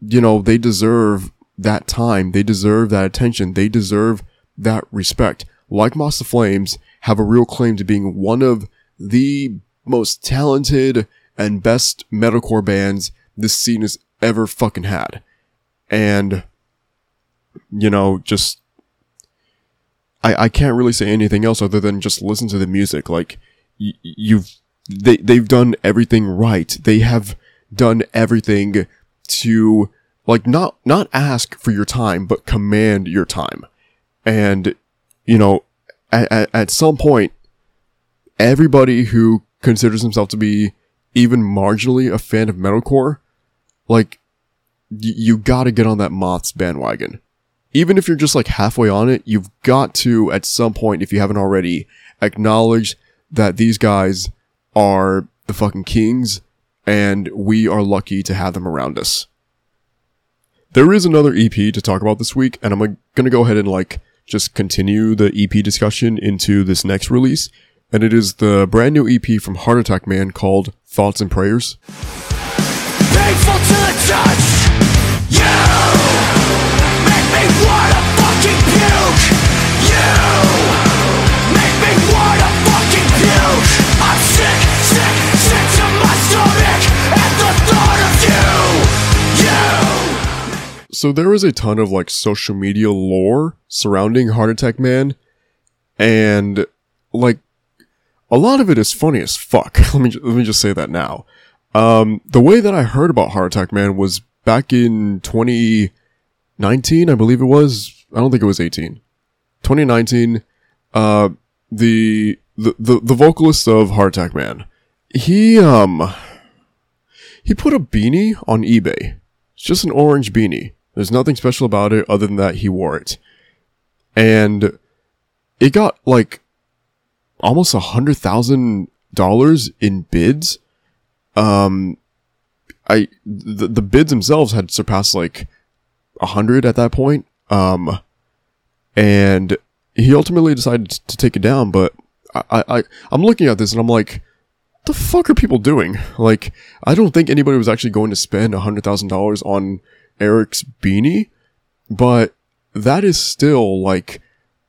you know, they deserve that time. They deserve that attention. They deserve that respect. Like Moths to Flames have a real claim to being one of the most talented and best metalcore bands this scene has ever fucking had. And, you know, just, I, I can't really say anything else other than just listen to the music. Like, y- you've, they, they've done everything right. They have done everything to, like, not, not ask for your time, but command your time. And, you know, at, at, at some point, everybody who considers himself to be even marginally a fan of metalcore, like, y- you gotta get on that Moths bandwagon. Even if you're just like halfway on it, you've got to, at some point, if you haven't already, acknowledge that these guys are the fucking kings and we are lucky to have them around us. There is another EP to talk about this week, and I'm gonna go ahead and like just continue the EP discussion into this next release, and it is the brand new EP from Heart Attack Man called Thoughts and Prayers. So there is a ton of like social media lore surrounding Heart Attack Man, and like a lot of it is funny as fuck. let me let me just say that now. Um, the way that I heard about Heart Attack Man was back in 2019, I believe it was. I don't think it was 18. 2019. Uh, the the the, the vocalist of Heart Attack Man, he um he put a beanie on eBay. It's just an orange beanie. There's nothing special about it other than that he wore it. And it got like almost a hundred thousand dollars in bids. Um, I, the, the bids themselves had surpassed like a hundred at that point. Um, and he ultimately decided to take it down, but I, I, I'm looking at this and I'm like, the fuck are people doing? Like, I don't think anybody was actually going to spend a hundred thousand dollars on Eric's beanie, but that is still like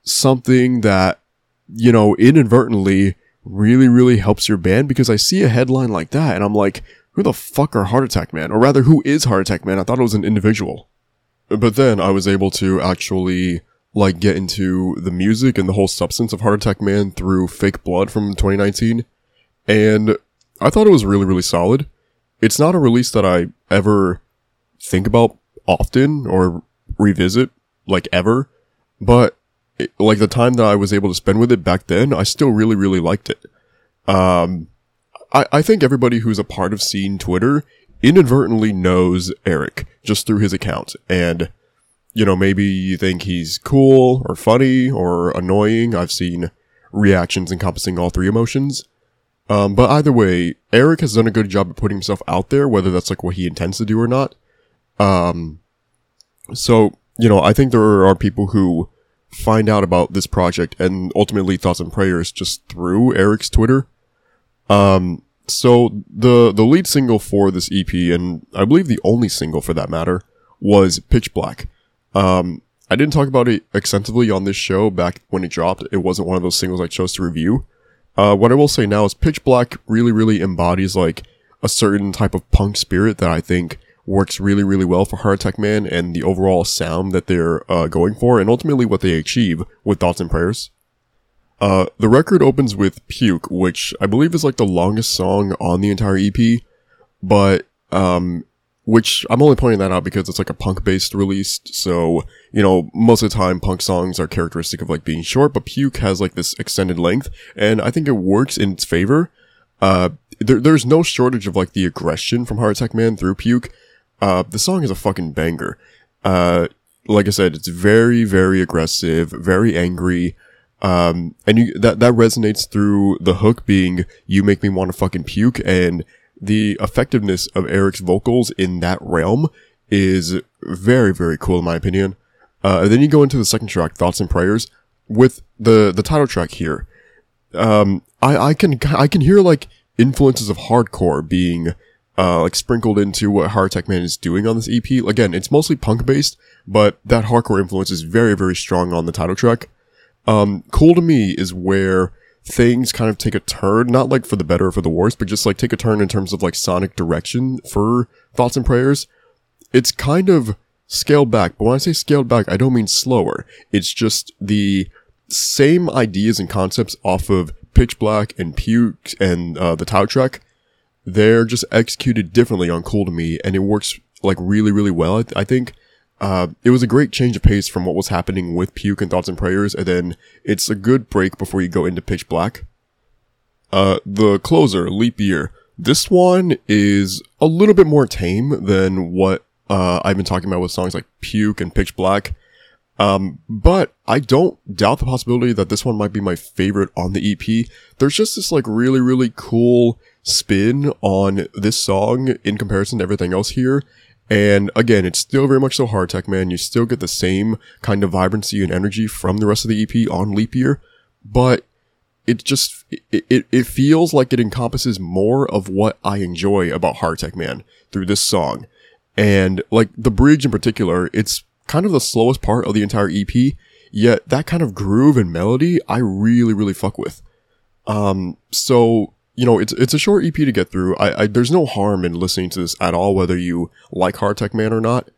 something that, you know, inadvertently really, really helps your band because I see a headline like that and I'm like, who the fuck are Heart Attack Man? Or rather, who is Heart Attack Man? I thought it was an individual. But then I was able to actually like get into the music and the whole substance of Heart Attack Man through Fake Blood from 2019 and I thought it was really, really solid. It's not a release that I ever think about often or revisit, like ever, but it, like the time that I was able to spend with it back then, I still really, really liked it. Um, I, I think everybody who's a part of Scene Twitter inadvertently knows Eric just through his account. And, you know, maybe you think he's cool or funny or annoying. I've seen reactions encompassing all three emotions. Um, but either way, Eric has done a good job of putting himself out there, whether that's like what he intends to do or not. Um, so, you know, I think there are people who find out about this project and ultimately thoughts and prayers just through Eric's Twitter. Um, so the, the lead single for this EP, and I believe the only single for that matter, was Pitch Black. Um, I didn't talk about it extensively on this show back when it dropped. It wasn't one of those singles I chose to review. Uh, what I will say now is Pitch Black really, really embodies like a certain type of punk spirit that I think works really, really well for Heart Attack Man and the overall sound that they're uh, going for, and ultimately what they achieve with Thoughts and Prayers. Uh, the record opens with Puke, which I believe is like the longest song on the entire EP, but um, which I'm only pointing that out because it's like a punk based release. So, you know, most of the time punk songs are characteristic of like being short, but Puke has like this extended length and I think it works in its favor. Uh, there, there's no shortage of like the aggression from Heart Attack Man through Puke. Uh, the song is a fucking banger. Uh, like I said, it's very, very aggressive, very angry. Um, and you, that, that resonates through the hook being, you make me want to fucking puke. And the effectiveness of Eric's vocals in that realm is very, very cool in my opinion. Uh, then you go into the second track, Thoughts and Prayers, with the, the title track here. Um, I, I can, I can hear like influences of hardcore being, uh, like sprinkled into what Heart Attack Man is doing on this EP. Again, it's mostly punk based, but that hardcore influence is very, very strong on the title track. Um, cool to me is where things kind of take a turn, not like for the better or for the worse, but just like take a turn in terms of like sonic direction for thoughts and prayers. It's kind of scaled back, but when I say scaled back, I don't mean slower. It's just the same ideas and concepts off of Pitch Black and Puke and uh, the title track. They're just executed differently on Cool to Me, and it works like really, really well. I, th- I think uh, it was a great change of pace from what was happening with Puke and Thoughts and Prayers, and then it's a good break before you go into Pitch Black. Uh, the closer, Leap Year. This one is a little bit more tame than what uh, I've been talking about with songs like Puke and Pitch Black. Um, but I don't doubt the possibility that this one might be my favorite on the EP. There's just this like really, really cool spin on this song in comparison to everything else here. And again, it's still very much so Heart Attack Man. You still get the same kind of vibrancy and energy from the rest of the EP on Leap Year, but it just, it, it, it feels like it encompasses more of what I enjoy about Heart Attack Man through this song. And like the bridge in particular, it's kind of the slowest part of the entire EP, yet that kind of groove and melody I really, really fuck with. Um, so, you know, it's, it's a short EP to get through. I, I, there's no harm in listening to this at all, whether you like Heart Attack Man or not.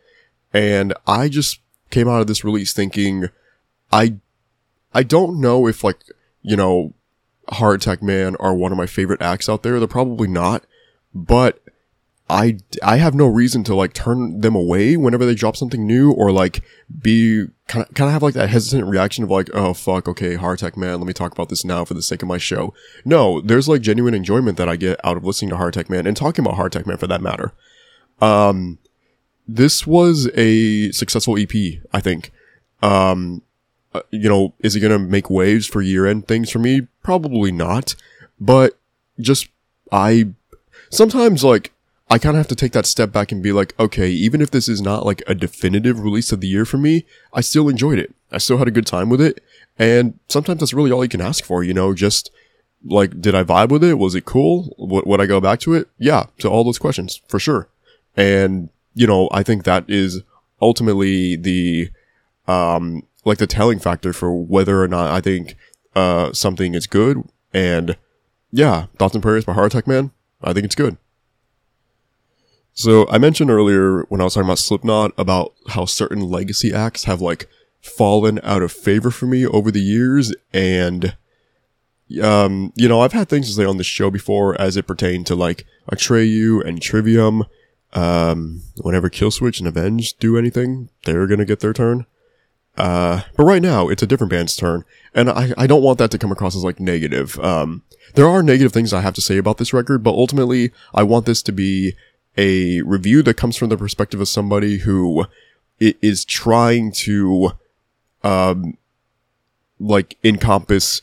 And I just came out of this release thinking, I, I don't know if like, you know, Heart Attack Man are one of my favorite acts out there. They're probably not, but I, I have no reason to like turn them away whenever they drop something new or like be kind of, kind of have like that hesitant reaction of like, oh fuck, okay, Heart Attack Man, let me talk about this now for the sake of my show. No, there's like genuine enjoyment that I get out of listening to Heart Attack Man and talking about Heart Attack Man for that matter. Um, this was a successful EP, I think. Um, uh, you know, is it gonna make waves for year end things for me? Probably not. But just, I, sometimes like, I kind of have to take that step back and be like, okay, even if this is not like a definitive release of the year for me, I still enjoyed it. I still had a good time with it. And sometimes that's really all you can ask for, you know, just like, did I vibe with it? Was it cool? W- would I go back to it? Yeah, to all those questions, for sure. And, you know, I think that is ultimately the, um, like the telling factor for whether or not I think, uh, something is good. And yeah, Thoughts and Prayers by Heart Attack Man, I think it's good. So I mentioned earlier when I was talking about Slipknot about how certain legacy acts have like fallen out of favor for me over the years and um, you know, I've had things to say on this show before as it pertained to like Atreyu and Trivium. Um, whenever Killswitch and Avenged do anything, they're gonna get their turn. Uh, but right now it's a different band's turn, and I, I don't want that to come across as like negative. Um, there are negative things I have to say about this record, but ultimately I want this to be a review that comes from the perspective of somebody who is trying to, um, like encompass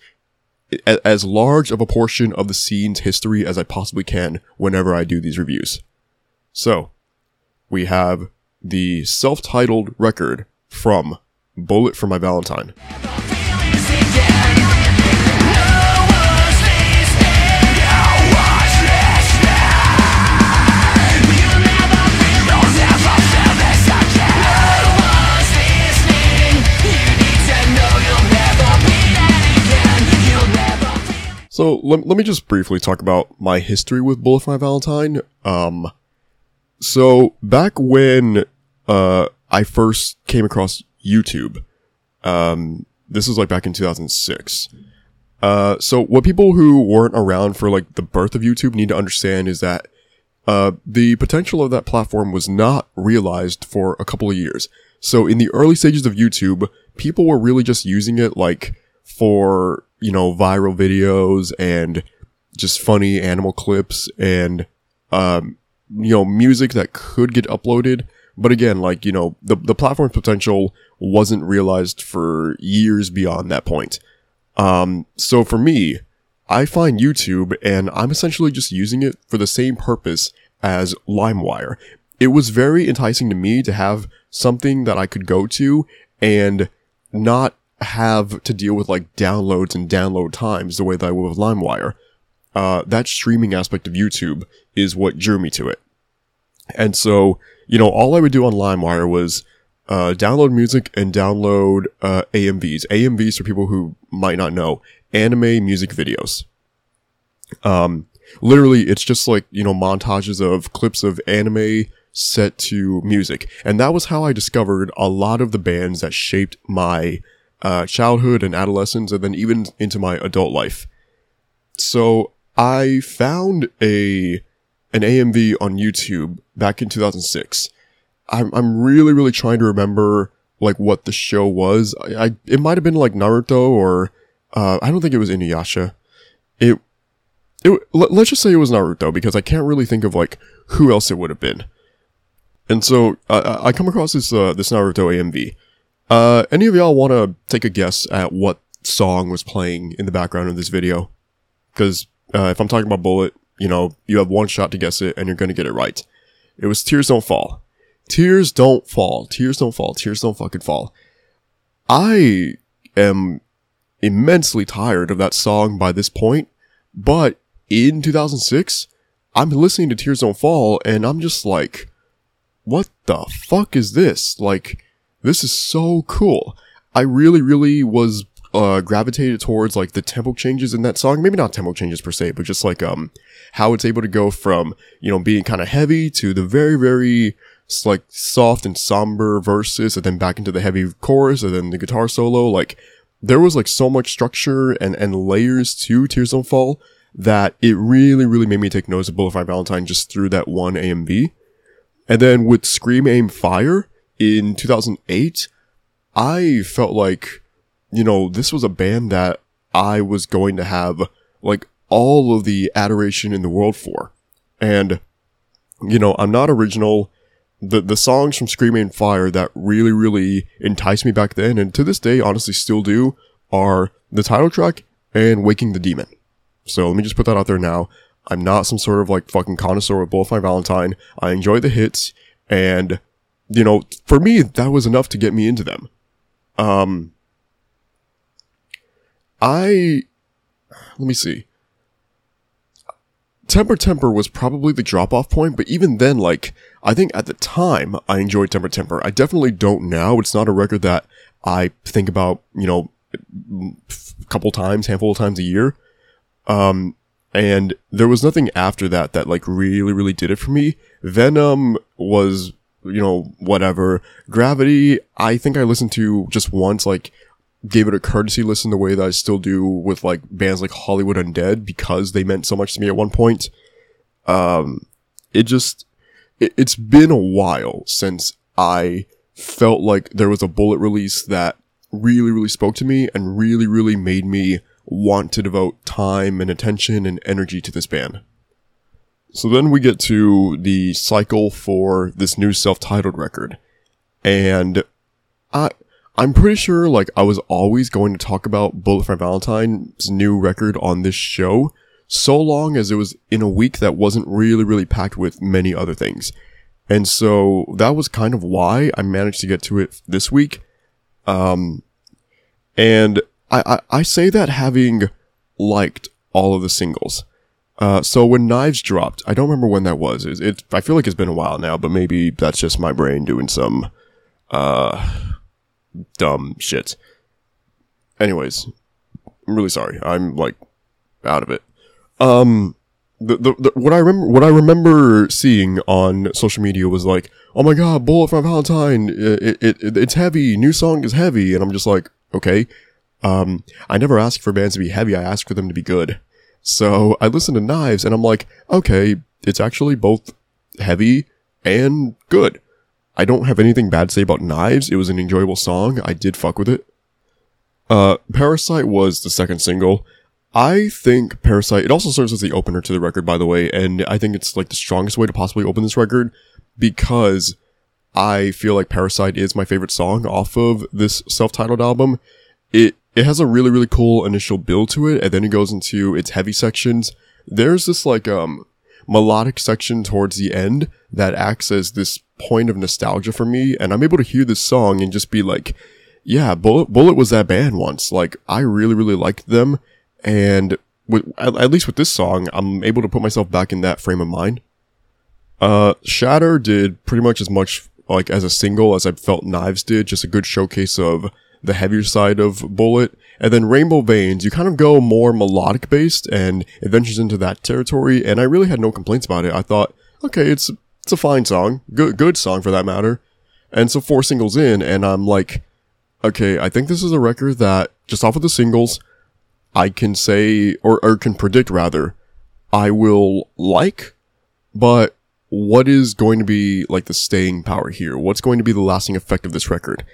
as large of a portion of the scene's history as I possibly can whenever I do these reviews. So, we have the self-titled record from Bullet for My Valentine. So let, let me just briefly talk about my history with Bullet for My Valentine. Um, so back when uh, I first came across YouTube, um, this was like back in 2006. Uh, so what people who weren't around for like the birth of YouTube need to understand is that uh, the potential of that platform was not realized for a couple of years. So in the early stages of YouTube, people were really just using it like for, you know, viral videos and just funny animal clips and, um, you know, music that could get uploaded. But again, like, you know, the, the platform's potential wasn't realized for years beyond that point. Um, so for me, I find YouTube and I'm essentially just using it for the same purpose as LimeWire. It was very enticing to me to have something that I could go to and not have to deal with like downloads and download times the way that I would with LimeWire. Uh, that streaming aspect of YouTube is what drew me to it. And so, you know, all I would do on LimeWire was uh, download music and download uh, AMVs. AMVs for people who might not know, anime music videos. Um, literally, it's just like you know montages of clips of anime set to music, and that was how I discovered a lot of the bands that shaped my uh, childhood and adolescence, and then even into my adult life. So I found a an AMV on YouTube back in 2006. I'm I'm really really trying to remember like what the show was. I, I it might have been like Naruto or uh, I don't think it was Inuyasha. It it let, let's just say it was Naruto because I can't really think of like who else it would have been. And so I come across this uh, this Naruto AMV. Uh, any of y'all want to take a guess at what song was playing in the background of this video? Because uh, if I'm talking about Bullet, you know, you have one shot to guess it and you're gonna get it right. It was Tears Don't Fall. Tears don't fall. Tears don't fall. Tears don't fucking fall. I am immensely tired of that song by this point, but in 2006, I'm listening to Tears Don't Fall and I'm just like, what the fuck is this? Like, this is so cool. I really, really was uh, gravitated towards like the tempo changes in that song. Maybe not tempo changes per se, but just like um how it's able to go from you know being kind of heavy to the very, very like soft and somber verses, and then back into the heavy chorus, and then the guitar solo. Like there was like so much structure and and layers to Tears Don't Fall that it really, really made me take notice of Bullet Valentine just through that one AMV. And then with Scream Aim Fire in 2008, I felt like, you know, this was a band that I was going to have like all of the adoration in the world for. And, you know, I'm not original. The, the songs from Scream Aim Fire that really, really enticed me back then and to this day honestly still do are the title track and Waking the Demon. So let me just put that out there now. I'm not some sort of like fucking connoisseur of My Valentine. I enjoy the hits and, you know, for me, that was enough to get me into them. Um, I, let me see. Temper Temper was probably the drop off point, but even then, like, I think at the time I enjoyed Temper Temper. I definitely don't now. It's not a record that I think about, you know, a couple times, handful of times a year. Um, and there was nothing after that that like really, really did it for me. Venom was, you know, whatever. Gravity, I think I listened to just once, like, gave it a courtesy listen the way that I still do with like bands like Hollywood Undead because they meant so much to me at one point. Um, it just, it, it's been a while since I felt like there was a bullet release that really, really spoke to me and really, really made me want to devote time and attention and energy to this band. So then we get to the cycle for this new self-titled record. And I, I'm pretty sure like I was always going to talk about Bullet for Valentine's new record on this show, so long as it was in a week that wasn't really, really packed with many other things. And so that was kind of why I managed to get to it this week. Um, and I, I, I say that having liked all of the singles. Uh, so when Knives dropped, I don't remember when that was. It, it, I feel like it's been a while now, but maybe that's just my brain doing some, uh, dumb shit. Anyways, I'm really sorry. I'm like out of it. Um, the, the, the what I remember what I remember seeing on social media was like, oh my god, Bullet from Valentine, it, it, it it's heavy, new song is heavy, and I'm just like, okay. Um, I never ask for bands to be heavy. I ask for them to be good. So I listened to Knives, and I'm like, okay, it's actually both heavy and good. I don't have anything bad to say about Knives. It was an enjoyable song. I did fuck with it. Uh, Parasite was the second single. I think Parasite, it also serves as the opener to the record, by the way, and I think it's like the strongest way to possibly open this record because I feel like Parasite is my favorite song off of this self-titled album. It, it has a really, really cool initial build to it, and then it goes into its heavy sections. There's this like, um, melodic section towards the end that acts as this point of nostalgia for me, and I'm able to hear this song and just be like, yeah, Bullet, Bullet was that band once. Like, I really, really liked them, and with, at, at least with this song, I'm able to put myself back in that frame of mind. Uh, Shatter did pretty much as much like as a single as I felt Knives did, just a good showcase of the heavier side of Bullet. And then Rainbow Veins, you kind of go more melodic based and it ventures into that territory. And I really had no complaints about it. I thought, okay, it's, it's a fine song. Good, good song for that matter. And so four singles in and I'm like, okay, I think this is a record that just off of the singles, I can say, or, or can predict rather, I will like, but what is going to be like the staying power here? What's going to be the lasting effect of this record?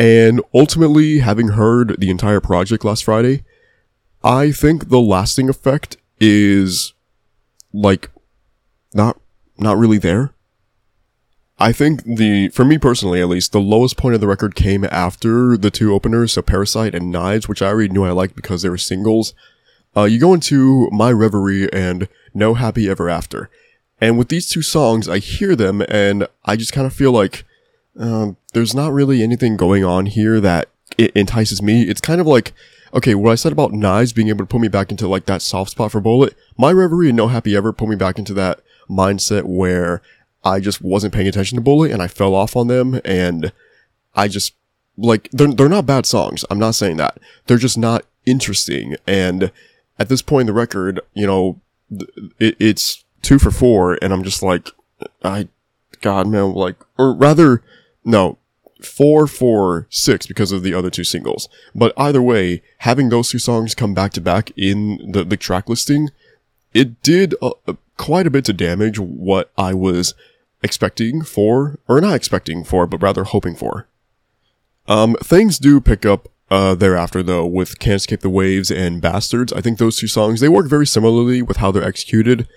And ultimately, having heard the entire project last Friday, I think the lasting effect is like not not really there. I think the for me personally at least, the lowest point of the record came after the two openers, so Parasite and Knives, which I already knew I liked because they were singles. Uh, you go into My Reverie and No Happy Ever After. And with these two songs, I hear them and I just kind of feel like um, there's not really anything going on here that it entices me. It's kind of like, okay, what I said about Knives being able to put me back into like that soft spot for Bullet, My Reverie and No Happy Ever put me back into that mindset where I just wasn't paying attention to Bullet and I fell off on them and I just like they're they're not bad songs. I'm not saying that. They're just not interesting and at this point in the record, you know, it, it's two for four, and I'm just like, I, God, man, like, or rather, no, four for six because of the other two singles. But either way, having those two songs come back to back in the, the track listing, it did uh, quite a bit to damage what I was expecting for, or not expecting for, but rather hoping for. Um, things do pick up uh, thereafter though with Can't Escape the Waves and Bastards. I think those two songs, they work very similarly with how they're executed.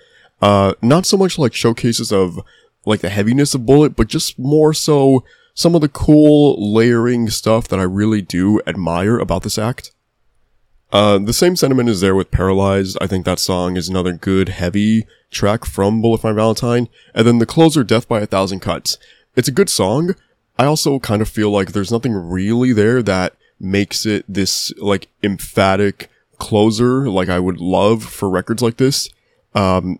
Uh, not so much like showcases of like the heaviness of Bullet, but just more so some of the cool layering stuff that I really do admire about this act. Uh, the same sentiment is there with Paralyzed. I think that song is another good, heavy track from Bullet for Valentine. And then the closer, Death by a Thousand Cuts. It's a good song. I also kind of feel like there's nothing really there that makes it this, like, emphatic closer like I would love for records like this. Um,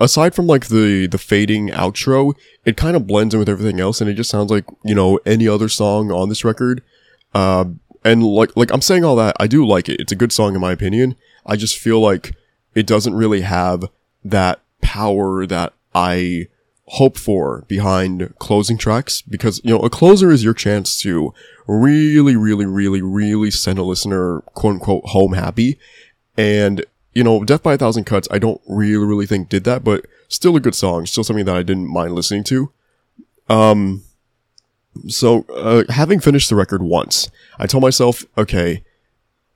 aside from like the the fading outro, it kind of blends in with everything else, and it just sounds like you know any other song on this record. Uh, and like like I'm saying all that, I do like it. It's a good song in my opinion. I just feel like it doesn't really have that power that I hope for behind closing tracks because you know a closer is your chance to really really really really send a listener quote unquote home happy and you know, Death by a Thousand Cuts, I don't really, really think did that, but still a good song, still something that I didn't mind listening to. Um, so, uh, having finished the record once, I told myself, okay,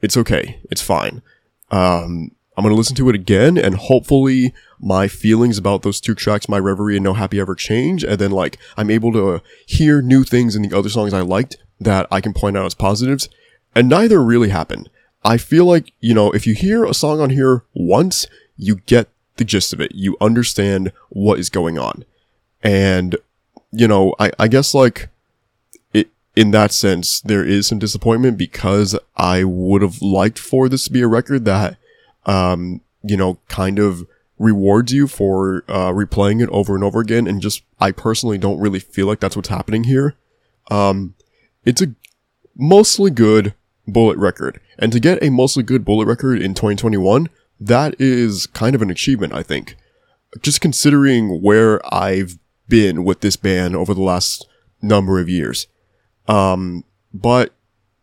it's okay, it's fine. Um, I'm gonna listen to it again, and hopefully my feelings about those two tracks, My Reverie and No Happy Ever change, and then like, I'm able to hear new things in the other songs I liked that I can point out as positives, and neither really happened. I feel like, you know, if you hear a song on here once, you get the gist of it. You understand what is going on. And, you know, I, I guess like, it, in that sense, there is some disappointment because I would have liked for this to be a record that, um, you know, kind of rewards you for, uh, replaying it over and over again. And just, I personally don't really feel like that's what's happening here. Um, it's a mostly good bullet record. And to get a mostly good bullet record in 2021, that is kind of an achievement, I think. Just considering where I've been with this band over the last number of years. Um, but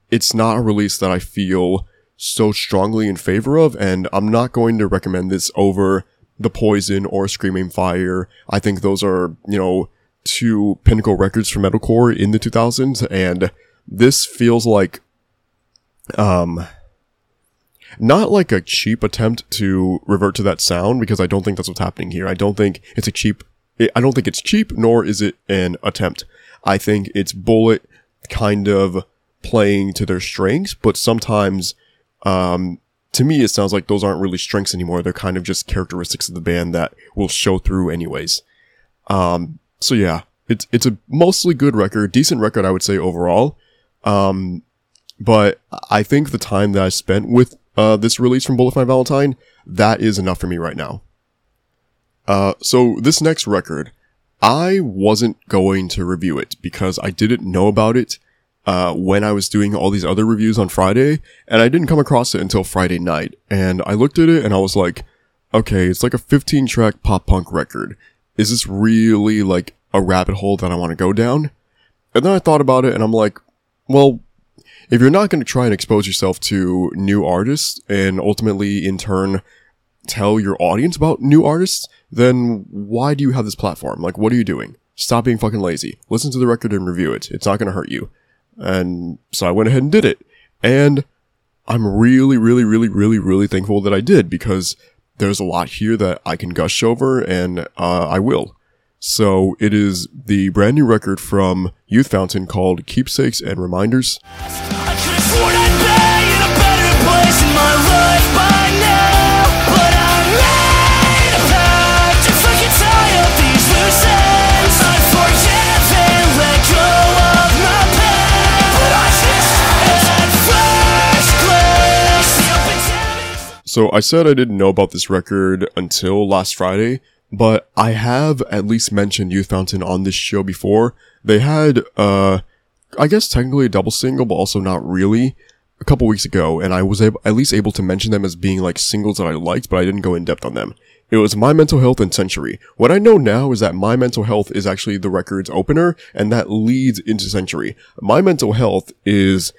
it's not a release that I feel so strongly in favor of, and I'm not going to recommend this over The Poison or Scream Aim Fire. I think those are, you know, two pinnacle records for metalcore in the 2000s, and this feels like, um, not like a cheap attempt to revert to that sound because I don't think that's what's happening here. I don't think it's a cheap, I don't think it's cheap, nor is it an attempt. I think it's Bullet kind of playing to their strengths, but sometimes, um, to me, it sounds like those aren't really strengths anymore. They're kind of just characteristics of the band that will show through anyways. Um, so yeah, it's, it's a mostly good record, decent record, I would say overall. Um, but I think the time that I spent with, uh, this release from Bullet My Valentine, that is enough for me right now. Uh, so this next record, I wasn't going to review it because I didn't know about it uh, when I was doing all these other reviews on Friday, and I didn't come across it until Friday night. And I looked at it and I was like, okay, it's like a 15 track pop punk record. Is this really like a rabbit hole that I want to go down? And then I thought about it and I'm like, well, if you're not going to try and expose yourself to new artists and ultimately in turn tell your audience about new artists, then why do you have this platform? Like, what are you doing? Stop being fucking lazy. Listen to the record and review it. It's not going to hurt you. And so I went ahead and did it. And I'm really, really, really, really, really thankful that I did because there's a lot here that I can gush over and uh, I will. So it is the brand new record from Youth Fountain called Keepsakes and Reminders. I could've sworn I'd be in a better place in my life by now But I made a pact to fucking tie up these loose ends. I forgive and let go of my past. But I just at first glance the open tab So I said I didn't know about this record until last Friday, but I have at least mentioned Youth Fountain on this show before. They had, uh, I guess technically a double single, but also not really, a couple weeks ago, and I was able, at least able to mention them as being like singles that I liked, but I didn't go in depth on them. It was My Mental Health and Century. What I know now is that My Mental Health is actually the record's opener, and that leads into Century. My Mental Health is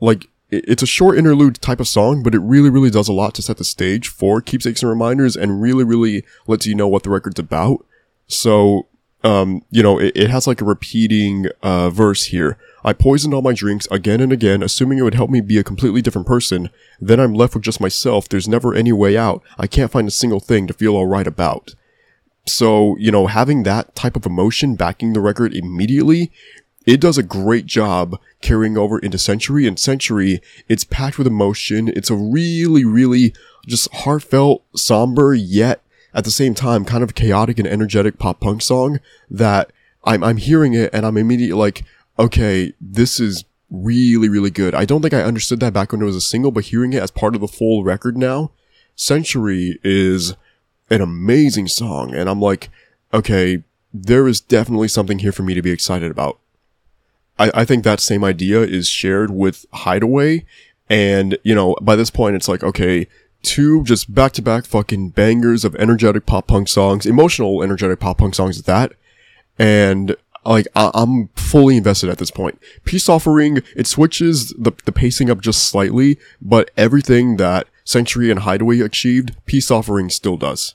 like it's a short interlude type of song, but it really, really does a lot to set the stage for keepsakes and reminders, and really, really lets you know what the record's about. So, um, you know, it, it has like a repeating uh, verse here. I poisoned all my drinks again and again, assuming it would help me be a completely different person. Then I'm left with just myself. There's never any way out. I can't find a single thing to feel alright about. So, you know, having that type of emotion backing the record immediately, it does a great job carrying over into Century. And Century, it's packed with emotion. It's a really, really just heartfelt, somber, yet at the same time kind of chaotic and energetic pop punk song that I'm, I'm hearing it and I'm immediately like, okay, this is really, really good. I don't think I understood that back when it was a single, but hearing it as part of the full record now, Century is an amazing song. And I'm like, okay, there is definitely something here for me to be excited about. I, I think that same idea is shared with Hideaway. And, you know, by this point, it's like, okay, two just back to back fucking bangers of energetic pop punk songs, emotional energetic pop punk songs at that. And like, I- I'm fully invested at this point. Peace Offering, it switches the, the pacing up just slightly, but everything that Century and Hideaway achieved, Peace Offering still does.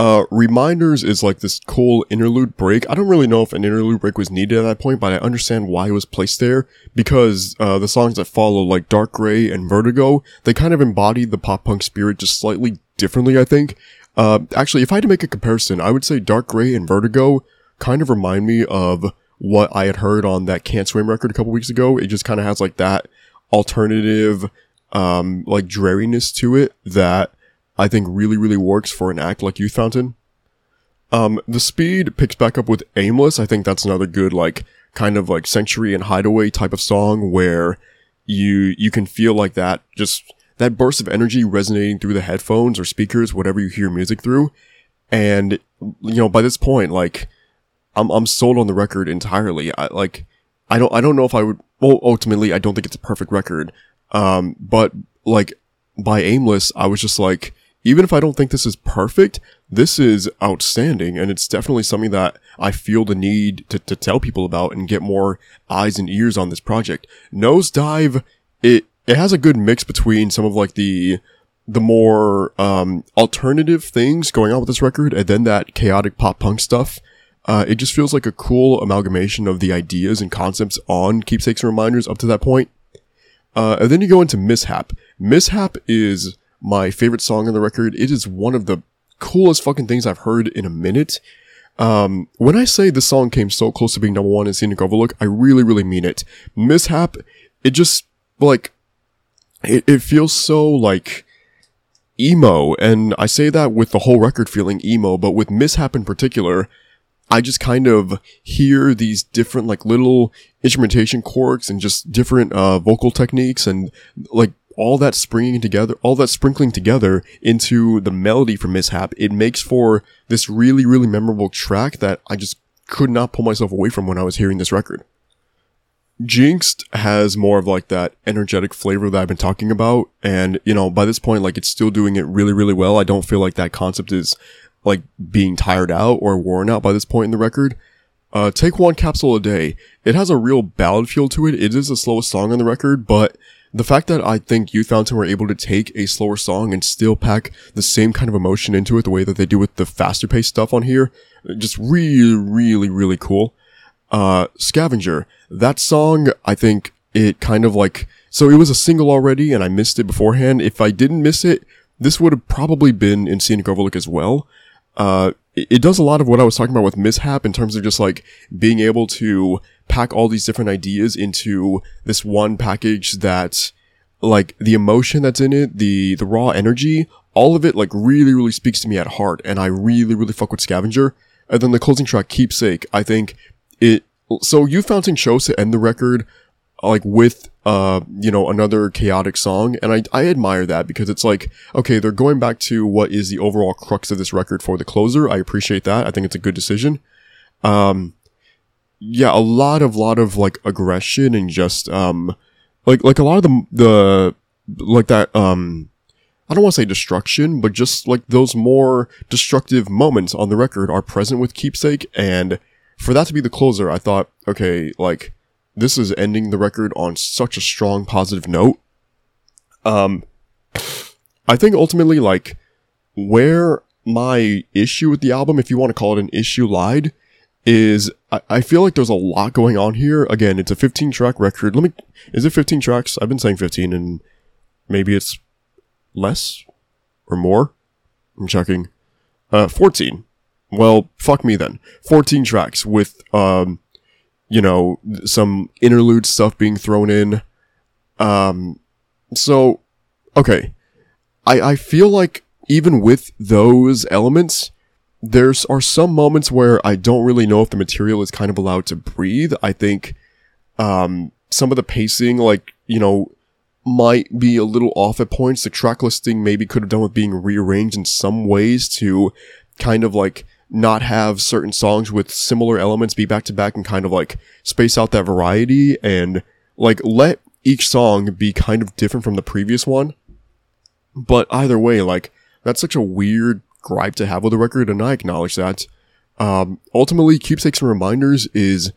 Uh, Reminders is like this cool interlude break. I don't really know if an interlude break was needed at that point, but I understand why it was placed there because, uh, the songs that follow, like Dark Gray and Vertigo, they kind of embody the pop punk spirit just slightly differently, I think. Uh, actually, if I had to make a comparison, I would say Dark Gray and Vertigo kind of remind me of what I had heard on that Can't Swim record a couple weeks ago. It just kind of has like that alternative, um, like dreariness to it that I think really, really works for an act like Youth Fountain. Um, the speed picks back up with Aimless. I think that's another good, like, kind of like Century and Hideaway type of song where you, you can feel like that, just that burst of energy resonating through the headphones or speakers, whatever you hear music through. And, you know, by this point, like, I'm, I'm sold on the record entirely. I, like, I don't, I don't know if I would, well, ultimately, I don't think it's a perfect record. Um, but, like, by Aimless, I was just like, even if I don't think this is perfect, this is outstanding. And it's definitely something that I feel the need to, to tell people about and get more eyes and ears on this project. Nosedive, it, it has a good mix between some of like the, the more, um, alternative things going on with this record and then that chaotic pop punk stuff. Uh, it just feels like a cool amalgamation of the ideas and concepts on keepsakes and reminders up to that point. Uh, and then you go into Mishap. Mishap is my favorite song on the record. It is one of the coolest fucking things I've heard in a minute. Um, when I say the song came so close to being number one in Scenic Overlook, I really, really mean it. Mishap, it just, like, it, it feels so, like, emo, and I say that with the whole record feeling emo, but with Mishap in particular, I just kind of hear these different like little instrumentation quirks and just different uh, vocal techniques and like all that springing together, all that sprinkling together into the melody for Mishap. It makes for this really, really memorable track that I just could not pull myself away from when I was hearing this record. Jinxed has more of like that energetic flavor that I've been talking about. And, you know, by this point, like it's still doing it really, really well. I don't feel like that concept is like being tired out or worn out by this point in the record. Uh, take one capsule a day. It has a real ballad feel to it. It is the slowest song on the record, but the fact that I think Youth Fountain were able to take a slower song and still pack the same kind of emotion into it the way that they do with the faster paced stuff on here, just really, really, really cool. Uh, Scavenger. That song, I think it kind of like, so it was a single already and I missed it beforehand. If I didn't miss it, this would have probably been in Scenic Overlook as well. Uh, it, it does a lot of what I was talking about with Mishap in terms of just like being able to pack all these different ideas into this one package that like the emotion that's in it, the, the raw energy, all of it like really, really speaks to me at heart. And I really, really fuck with Scavenger. And then the closing track, Keepsake, I think it, so Youth Fountain chose to end the record like with uh you know another chaotic song and I I admire that because it's like okay they're going back to what is the overall crux of this record for the closer I appreciate that I think it's a good decision um yeah a lot of lot of like aggression and just um like like a lot of the the like that um I don't want to say destruction but just like those more destructive moments on the record are present with Keepsake and for that to be the closer I thought okay like this is ending the record on such a strong positive note. Um, I think ultimately, like, where my issue with the album, if you want to call it an issue, lied, is I, I feel like there's a lot going on here. Again, it's a 15 track record. Let me, is it 15 tracks? I've been saying 15 and maybe it's less or more. I'm checking. Uh, 14. Well, fuck me then. 14 tracks with, um, you know, some interlude stuff being thrown in. Um, so, okay. I, I feel like even with those elements, there's are some moments where I don't really know if the material is kind of allowed to breathe. I think, um, some of the pacing, like, you know, might be a little off at points. The track listing maybe could have done with being rearranged in some ways to kind of like not have certain songs with similar elements be back to back and kind of like space out that variety and like let each song be kind of different from the previous one. But either way, like that's such a weird gripe to have with the record and I acknowledge that. Um, ultimately, Keepsakes and Reminders is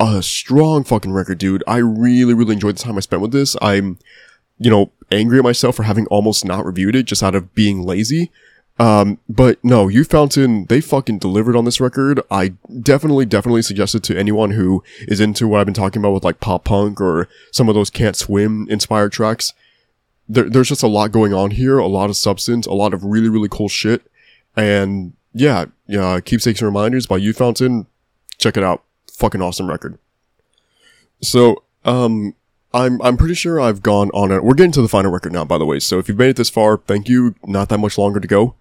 a strong fucking record, dude. I really, really enjoyed the time I spent with this. I'm, you know, angry at myself for having almost not reviewed it just out of being lazy. Um, but no, Youth Fountain, they fucking delivered on this record. I definitely, definitely suggest it to anyone who is into what I've been talking about with like pop punk or some of those can't swim inspired tracks. There, there's just a lot going on here, a lot of substance, a lot of really, really cool shit. And yeah, yeah, Keepsakes and Reminders by Youth Fountain. Check it out. Fucking awesome record. So, um, I'm I'm pretty sure I've gone on it. We're getting to the final record now, by the way. So if you've made it this far, thank you. Not that much longer to go.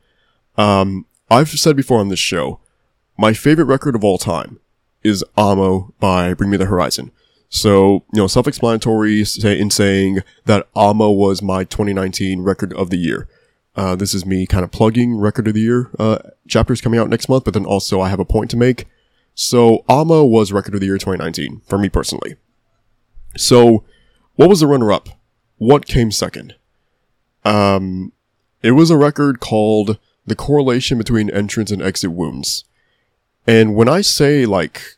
Um, I've said before on this show, my favorite record of all time is Amo by Bring Me the Horizon. So, you know, self-explanatory in saying that Amo was my 2019 record of the year. Uh, this is me kind of plugging record of the year, uh, chapters coming out next month, but then also I have a point to make. So, Amo was record of the year 2019 for me personally. So, what was the runner up? What came second? Um, it was a record called The Correlation Between Entrance and Exit Wounds. And when I say like,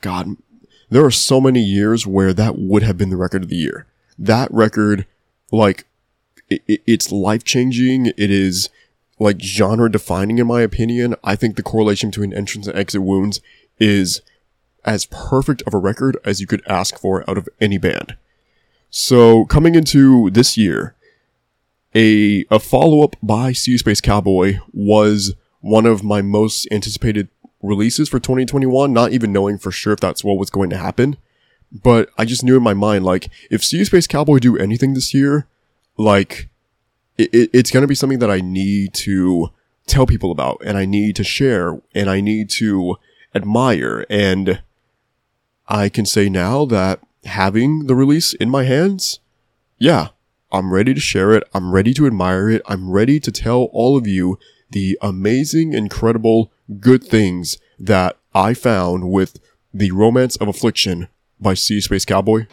God, there are so many years where that would have been the record of the year. That record, like, it, it's life changing. It is like genre defining in my opinion. I think the correlation between entrance and exit wounds is as perfect of a record as you could ask for out of any band. So coming into this year, a a follow up by You Space Cowboy was one of my most anticipated releases for 2021. Not even knowing for sure if that's what was going to happen, but I just knew in my mind like if You Space Cowboy do anything this year, like it, it, it's going to be something that I need to tell people about, and I need to share, and I need to admire, and I can say now that having the release in my hands, yeah, I'm ready to share it. I'm ready to admire it. I'm ready to tell all of you the amazing, incredible, good things that I found with The Romance of Affliction by You Space Cowboy.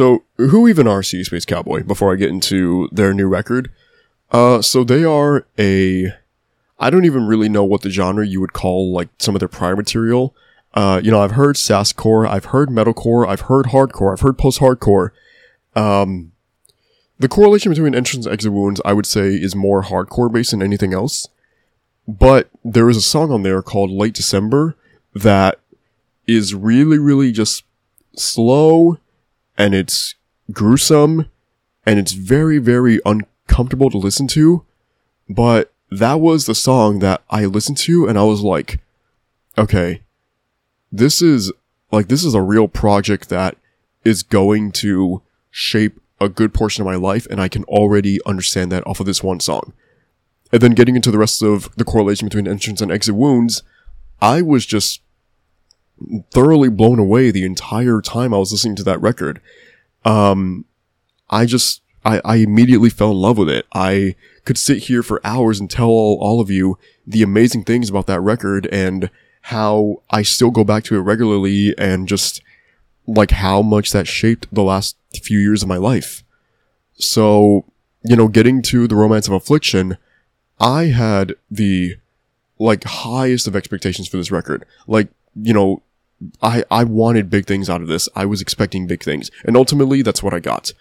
So, who even are See Space Cowboy before I get into their new record? Uh, so they are a, I don't even really know what the genre you would call like some of their prior material. Uh, you know, I've heard sasscore, I've heard metalcore, I've heard hardcore, I've heard post-hardcore. Um, the correlation between entrance and exit wounds, I would say, is more hardcore based than anything else. But there is a song on there called Late December that is really, really just slow and it's gruesome and it's very, very uncomfortable to listen to. But that was the song that I listened to and I was like, okay, this is like, this is a real project that is going to shape a good portion of my life and I can already understand that off of this one song. And then getting into the rest of the correlation between entrance and exit wounds, I was just thoroughly blown away the entire time I was listening to that record. Um, I just, I, I immediately fell in love with it. I could sit here for hours and tell all, all of you the amazing things about that record and how I still go back to it regularly and just like how much that shaped the last few years of my life. So, you know, getting to the romance of affliction, I had the like highest of expectations for this record. Like, you know, I, I wanted big things out of this. I was expecting big things. And ultimately, that's what I got.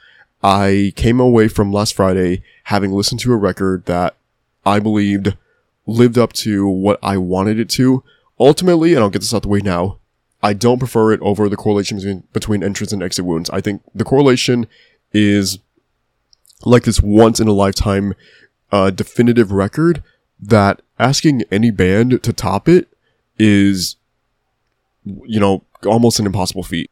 I came away from last Friday having listened to a record that I believed lived up to what I wanted it to. Ultimately, and I'll get this out the way now, I don't prefer it over the correlation between, between entrance and exit wounds. I think the correlation is like this once in a lifetime, uh, definitive record that asking any band to top it is you know, almost an impossible feat.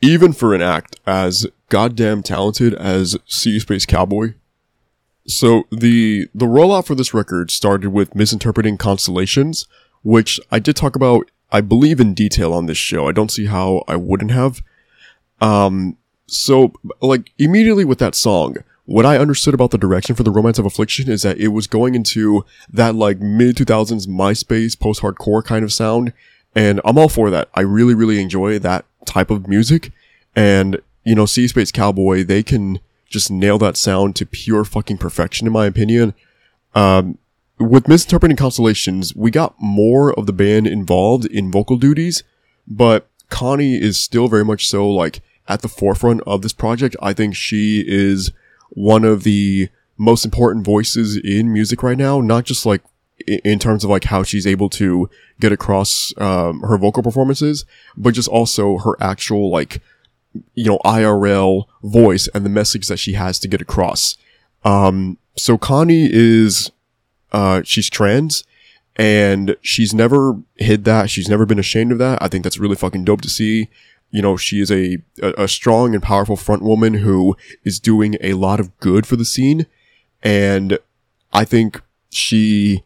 Even for an act as goddamn talented as You Space Cowboy. So the the rollout for this record started with misinterpreting constellations, which I did talk about, I believe, in detail on this show. I don't see how I wouldn't have. Um, so like immediately with that song, what I understood about the direction for the Romance of Affliction is that it was going into that like mid 2000s MySpace post hardcore kind of sound, and I'm all for that. I really, really enjoy that type of music. And, you know, See Space Cowboy, they can just nail that sound to pure fucking perfection, in my opinion. Um, with Misinterpreting Constellations, we got more of the band involved in vocal duties, but Connie is still very much so like at the forefront of this project. I think she is one of the most important voices in music right now, not just like in terms of like how she's able to get across um, her vocal performances, but just also her actual like you know IRL voice and the message that she has to get across. Um, so Connie is uh, she's trans and she's never hid that. She's never been ashamed of that. I think that's really fucking dope to see. You know, she is a, a, a strong and powerful front woman who is doing a lot of good for the scene. And I think she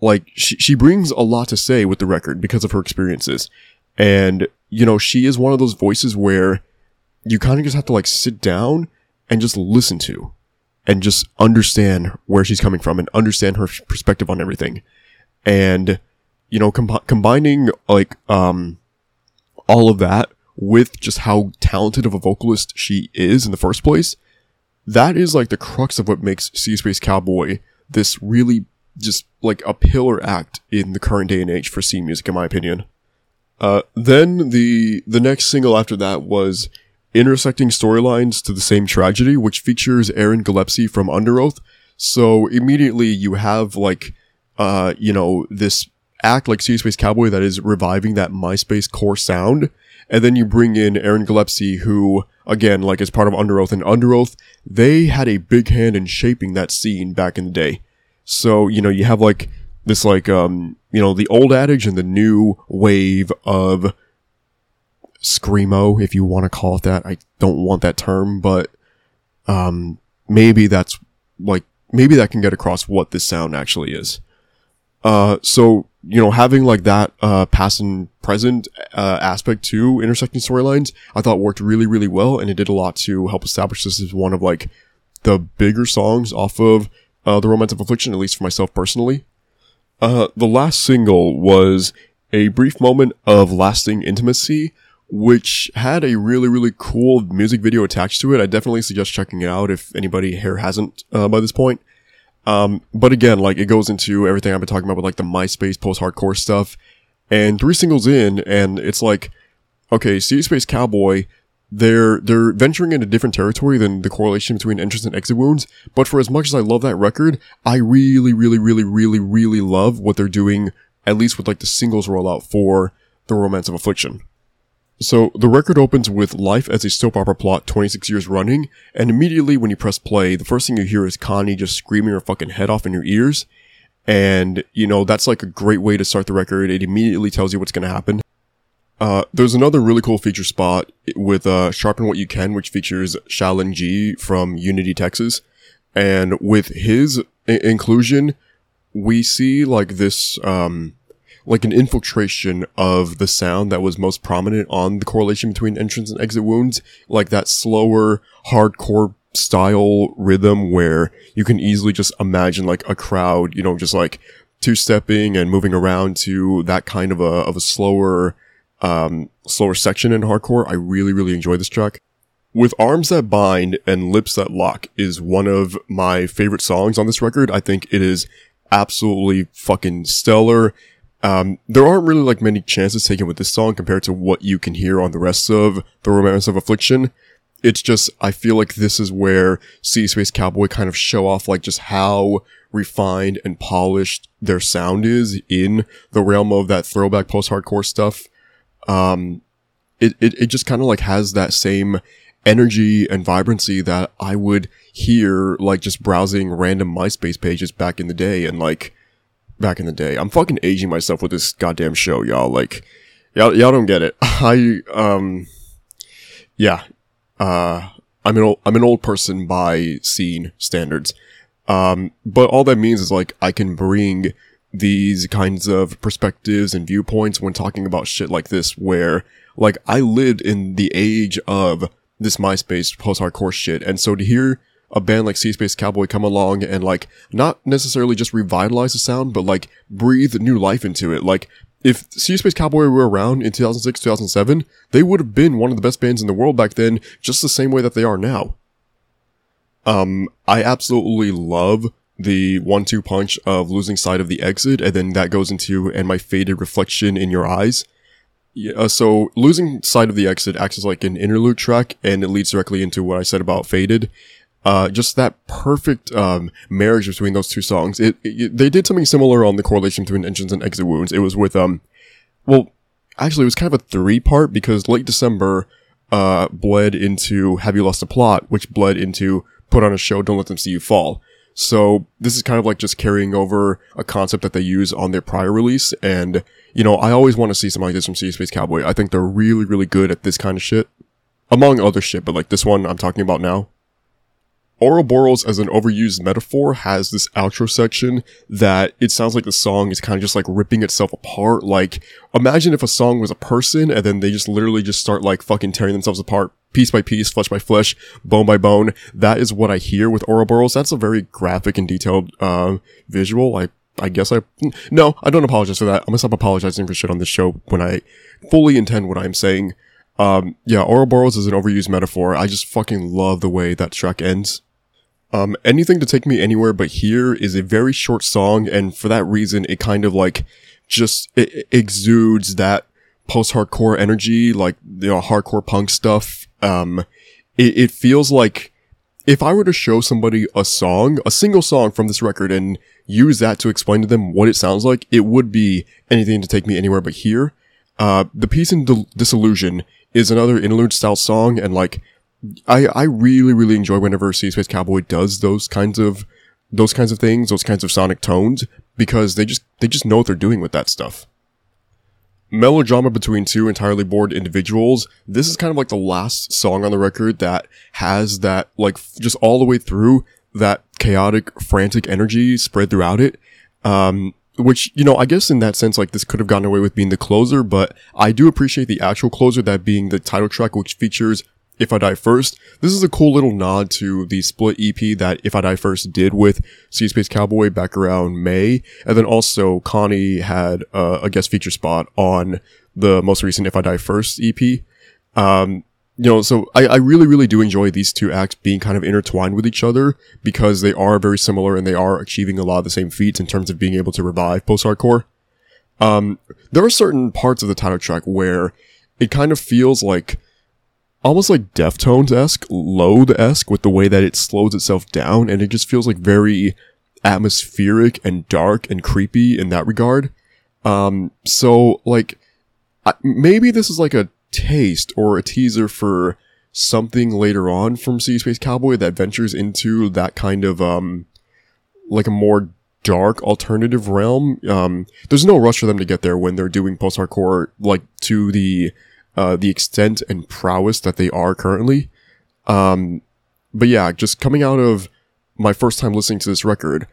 like she, she brings a lot to say with the record because of her experiences. And, you know, she is one of those voices where you kind of just have to like sit down and just listen to and just understand where she's coming from and understand her perspective on everything. And, you know, com- combining like, um, all of that with just how talented of a vocalist she is in the first place, that is like the crux of what makes Sea Space Cowboy this really just like a pillar act in the current day and age for scene music, in my opinion. Uh, then the the next single after that was intersecting storylines to the same tragedy, which features Aaron Gillespie from Underoath. So immediately you have like, uh, you know, this act like Sea Space Cowboy that is reviving that MySpace core sound. And then you bring in Aaron Gillespie, who, again, like is part of Underoath and Underoath, they had a big hand in shaping that scene back in the day. So, you know, you have like this like, um, you know, the old adage and the new wave of screamo, if you want to call it that. I don't want that term, but um, maybe that's like maybe that can get across what this sound actually is. Uh, so you know, having like that uh, past and present uh, aspect to intersecting storylines, I thought worked really, really well, and it did a lot to help establish this as one of like the bigger songs off of uh, the Romance of Affliction, at least for myself personally. Uh, the last single was a brief moment of lasting intimacy which had a really, really cool music video attached to it. I definitely suggest checking it out if anybody here hasn't uh, by this point. Um, but again, like it goes into everything I've been talking about with like the MySpace post-hardcore stuff. And three singles in, and it's like, okay, Sea Space Cowboy, they're they're venturing into different territory than the correlation between entrance and exit wounds. But for as much as I love that record, I really, really, really, really, really love what they're doing, at least with like the singles rollout for the Romance of Affliction. So the record opens with life as a soap opera plot 26 years running, and immediately when you press play, the first thing you hear is Connie just screaming her fucking head off in your ears. And, you know, that's like a great way to start the record. It immediately tells you what's gonna happen. Uh, there's another really cool feature spot with, uh, Sharpen What You Can, which features Shaolin G from Unity, Texas. And with his I- inclusion, we see like this, um, like an infiltration of the sound that was most prominent on the correlation between entrance and exit wounds, like that slower, hardcore style rhythm where you can easily just imagine like a crowd, you know, just like two stepping and moving around to that kind of a, of a slower, um, slower section in hardcore. I really, really enjoy this track. With Arms That Bind and Lips That Lock is one of my favorite songs on this record. I think it is absolutely fucking stellar. Um, there aren't really like many chances taken with this song compared to what you can hear on the rest of the Romance of Affliction. It's just, I feel like this is where Sea Space Cowboy kind of show off like just how refined and polished their sound is in the realm of that throwback post-hardcore stuff. Um, it, it, it just kind of like has that same energy and vibrancy that I would hear like just browsing random MySpace pages back in the day and like, back in the day. I'm fucking aging myself with this goddamn show, y'all. Like, y'all, y'all don't get it. I, um, yeah, uh, I'm an old, I'm an old person by scene standards. Um, but all that means is like, I can bring these kinds of perspectives and viewpoints when talking about shit like this, where, like, I lived in the age of this MySpace post-hardcore shit. And so to hear a band like Sea Space Cowboy come along and like not necessarily just revitalize the sound, but like breathe new life into it. Like if Sea Space Cowboy were around in 2006, 2007, they would have been one of the best bands in the world back then, just the same way that they are now. Um, I absolutely love the one-two punch of losing sight of the exit, and then that goes into and my faded reflection in your eyes. Yeah, uh, so losing sight of the exit acts as like an interlude track, and it leads directly into what I said about faded uh, just that perfect um, marriage between those two songs. It, it, they did something similar on the correlation between entrance and exit wounds. It was with um, well, actually, it was kind of a three part because late December uh bled into Have You Lost the Plot, which bled into Put on a Show, Don't Let Them See You Fall. So this is kind of like just carrying over a concept that they use on their prior release. And, you know, I always want to see something like this from Sea Space Cowboy. I think they're really, really good at this kind of shit. Among other shit, but like this one I'm talking about now. Ouroboros as an overused metaphor has this outro section that it sounds like the song is kind of just like ripping itself apart. Like, imagine if a song was a person and then they just literally just start like fucking tearing themselves apart piece by piece, flesh by flesh, bone by bone. That is what I hear with Ouroboros. That's a very graphic and detailed, uh, visual. I, I guess I, no, I don't apologize for that. I'm gonna stop apologizing for shit on this show when I fully intend what I'm saying. Um, yeah, Ouroboros is an overused metaphor. I just fucking love the way that track ends. Um, anything to take me anywhere but here is a very short song, and for that reason, it kind of like just exudes that post-hardcore energy, like you know, hardcore punk stuff. Um, it, it feels like if I were to show somebody a song, a single song from this record, and use that to explain to them what it sounds like, it would be anything to take me anywhere but here. Uh, the peace in Dil- Disillusion is another interlude style song, and like I, I really, really enjoy whenever Sea Space Cowboy does those kinds of, those kinds of things, those kinds of sonic tones, because they just, they just know what they're doing with that stuff. Melodrama between two entirely bored individuals. This is kind of like the last song on the record that has that, like, just all the way through that chaotic, frantic energy spread throughout it. Um, which, you know, I guess in that sense, like, this could have gotten away with being the closer, but I do appreciate the actual closer, that being the title track, which features if I Die First. This is a cool little nod to the split EP that If I Die First did with Sea Space Cowboy back around May. And then also Connie had uh, a guest feature spot on the most recent If I Die First EP. Um, you know, so I, I really, really do enjoy these two acts being kind of intertwined with each other because they are very similar and they are achieving a lot of the same feats in terms of being able to revive post-hardcore. Um, there are certain parts of the title track where it kind of feels like almost like Deftones-esque, Loathe-esque with the way that it slows itself down and it just feels like very atmospheric and dark and creepy in that regard. Um, so like, I, maybe this is like a taste or a teaser for something later on from Sea Space Cowboy that ventures into that kind of, um, like a more dark alternative realm. Um, there's no rush for them to get there when they're doing post-hardcore, like to the, uh, the extent and prowess that they are currently. Um, but yeah, just coming out of my first time listening to this record,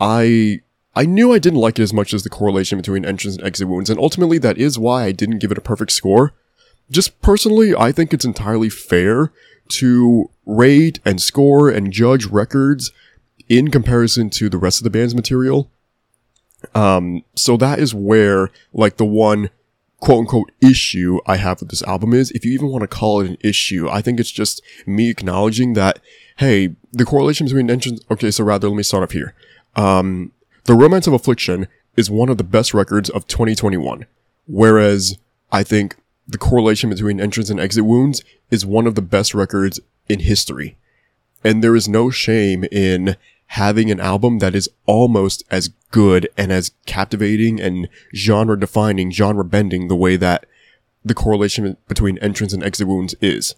I, I knew I didn't like it as much as the correlation between entrance and exit wounds, and ultimately that is why I didn't give it a perfect score. Just personally, I think it's entirely fair to rate and score and judge records in comparison to the rest of the band's material. Um, so that is where, like, the one quote unquote issue I have with this album is, if you even want to call it an issue, I think it's just me acknowledging that, hey, the correlation between entrance, okay, so rather, let me start off here. Um, The Romance of Affliction is one of the best records of 2021, whereas I think the correlation between entrance and exit wounds is one of the best records in history. And there is no shame in having an album that is almost as good and as captivating and genre defining, genre bending the way that the correlation between entrance and exit wounds is.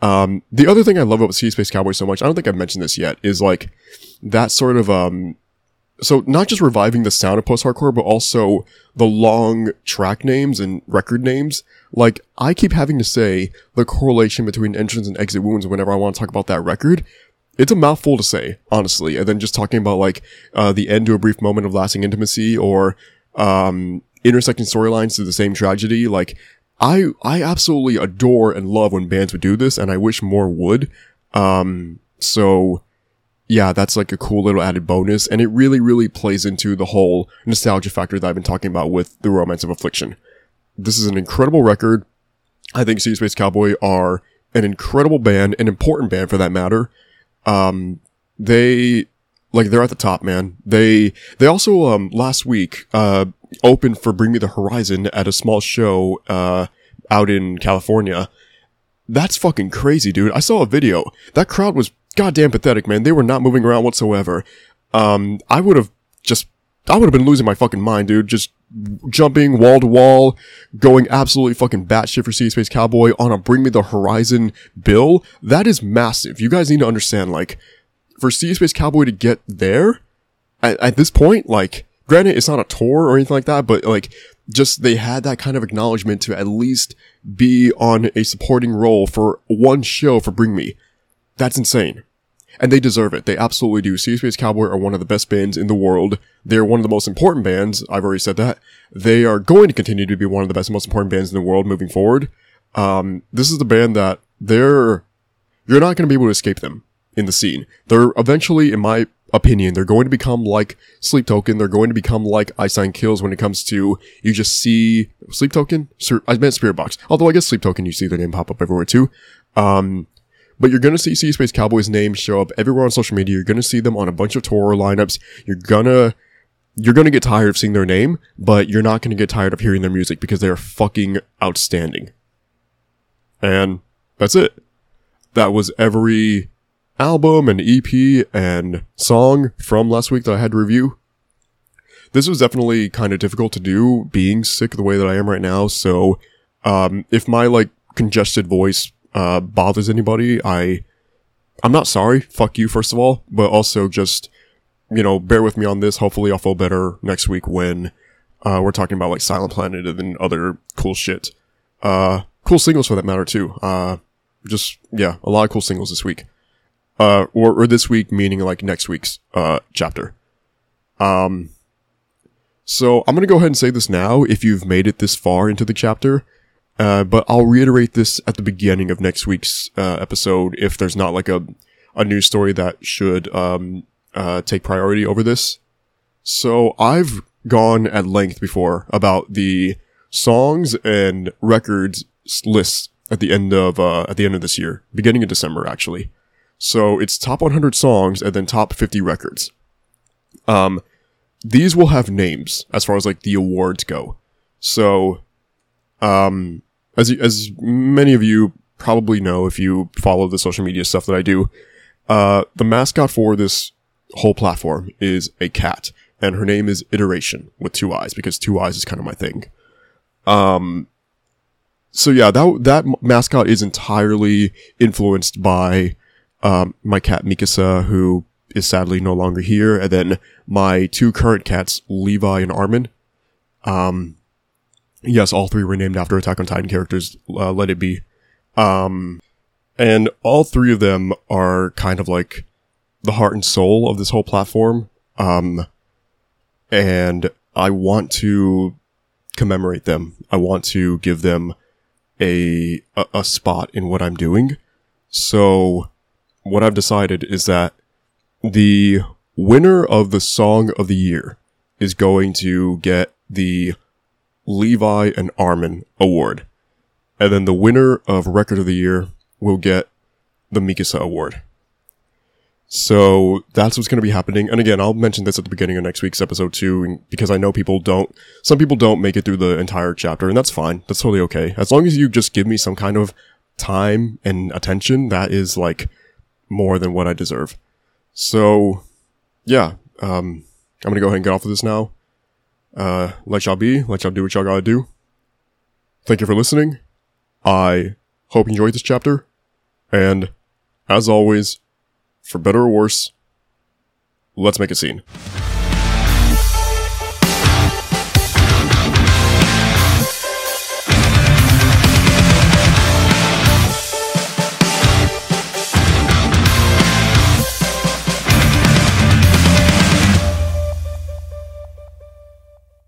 Um, the other thing I love about Sea Space Cowboy so much, I don't think I've mentioned this yet, is like that sort of, um, so not just reviving the sound of post-hardcore, but also the long track names and record names. Like, I keep having to say the correlation between entrance and exit wounds whenever I want to talk about that record. It's a mouthful to say, honestly. And then just talking about like, uh, the end to a brief moment of lasting intimacy or, um, intersecting storylines to the same tragedy. Like, I, I absolutely adore and love when bands would do this and I wish more would. Um, so, yeah, that's like a cool little added bonus, and it really, really plays into the whole nostalgia factor that I've been talking about with The Romance of Affliction. This is an incredible record. I think Sea Space Cowboy are an incredible band, an important band for that matter. Um, they, like, they're at the top, man. They, they also, um, last week, uh, opened for Bring Me the Horizon at a small show, uh, out in California. That's fucking crazy, dude. I saw a video. That crowd was goddamn pathetic, man. They were not moving around whatsoever. Um, I would have just, I would have been losing my fucking mind, dude. Just jumping wall to wall, going absolutely fucking batshit for Sea Space Cowboy on a Bring Me the Horizon bill. That is massive. You guys need to understand, like, for Sea Space Cowboy to get there, at, at this point, like, granted, it's not a tour or anything like that, but like, just they had that kind of acknowledgement to at least be on a supporting role for one show for Bring Me. That's insane. And they deserve it. They absolutely do. Sea Space Cowboy are one of the best bands in the world. They're one of the most important bands. I've already said that. They are going to continue to be one of the best and most important bands in the world moving forward. Um, this is the band that they're you're not going to be able to escape them in the scene. They're eventually, in my opinion, they're going to become like Sleep Token. They're going to become like I Sign Kills when it comes to you just see Sleep Token. Sir, I meant Spiritbox. Although I guess Sleep Token, you see their name pop up everywhere too. Um, but you're gonna see Sea Space Cowboys' name show up everywhere on social media. You're gonna see them on a bunch of tour lineups. You're gonna you're gonna get tired of seeing their name, but you're not gonna get tired of hearing their music because they are fucking outstanding. And that's it. That was every album and EP and song from last week that I had to review. This was definitely kind of difficult to do, being sick the way that I am right now. So, um, if my like congested voice uh, bothers anybody, I I'm not sorry. Fuck you, first of all, but also just you know bear with me on this. Hopefully, I'll feel better next week when uh, we're talking about like Silent Planet and other cool shit. Uh, cool singles for that matter too. Uh, just yeah, a lot of cool singles this week. Uh, or, or this week, meaning like next week's uh chapter. Um, so I'm gonna go ahead and say this now. If you've made it this far into the chapter, uh, but I'll reiterate this at the beginning of next week's uh, episode if there's not like a a news story that should um uh take priority over this. So I've gone at length before about the songs and records lists at the end of uh, at the end of this year, beginning of December actually. So it's top 100 songs and then top 50 records. Um, these will have names as far as like the awards go. So, um, as as many of you probably know if you follow the social media stuff that I do, uh, the mascot for this whole platform is a cat, and her name is Iteration with two eyes because two eyes is kind of my thing. Um, so yeah, that that mascot is entirely influenced by um, my cat Mikasa, who is sadly no longer here, and then my two current cats, Levi and Armin. Um, yes, all three were named after Attack on Titan characters. Uh, let it be. Um, and all three of them are kind of like the heart and soul of this whole platform. Um, and I want to commemorate them. I want to give them a, a, a spot in what I'm doing. So what I've decided is that the winner of the song of the year is going to get the Levi and Armin award. And then the winner of record of the year will get the Mikasa award. So that's what's going to be happening. And again, I'll mention this at the beginning of next week's episode too, because I know people don't, some people don't make it through the entire chapter, and that's fine. That's totally okay. As long as you just give me some kind of time and attention, that is like more than what I deserve. So, yeah, um, I'm gonna go ahead and get off of this now. Uh, let y'all be, let y'all do what y'all gotta do. Thank you for listening. I hope you enjoyed this chapter, and as always, for better or worse, let's make a scene.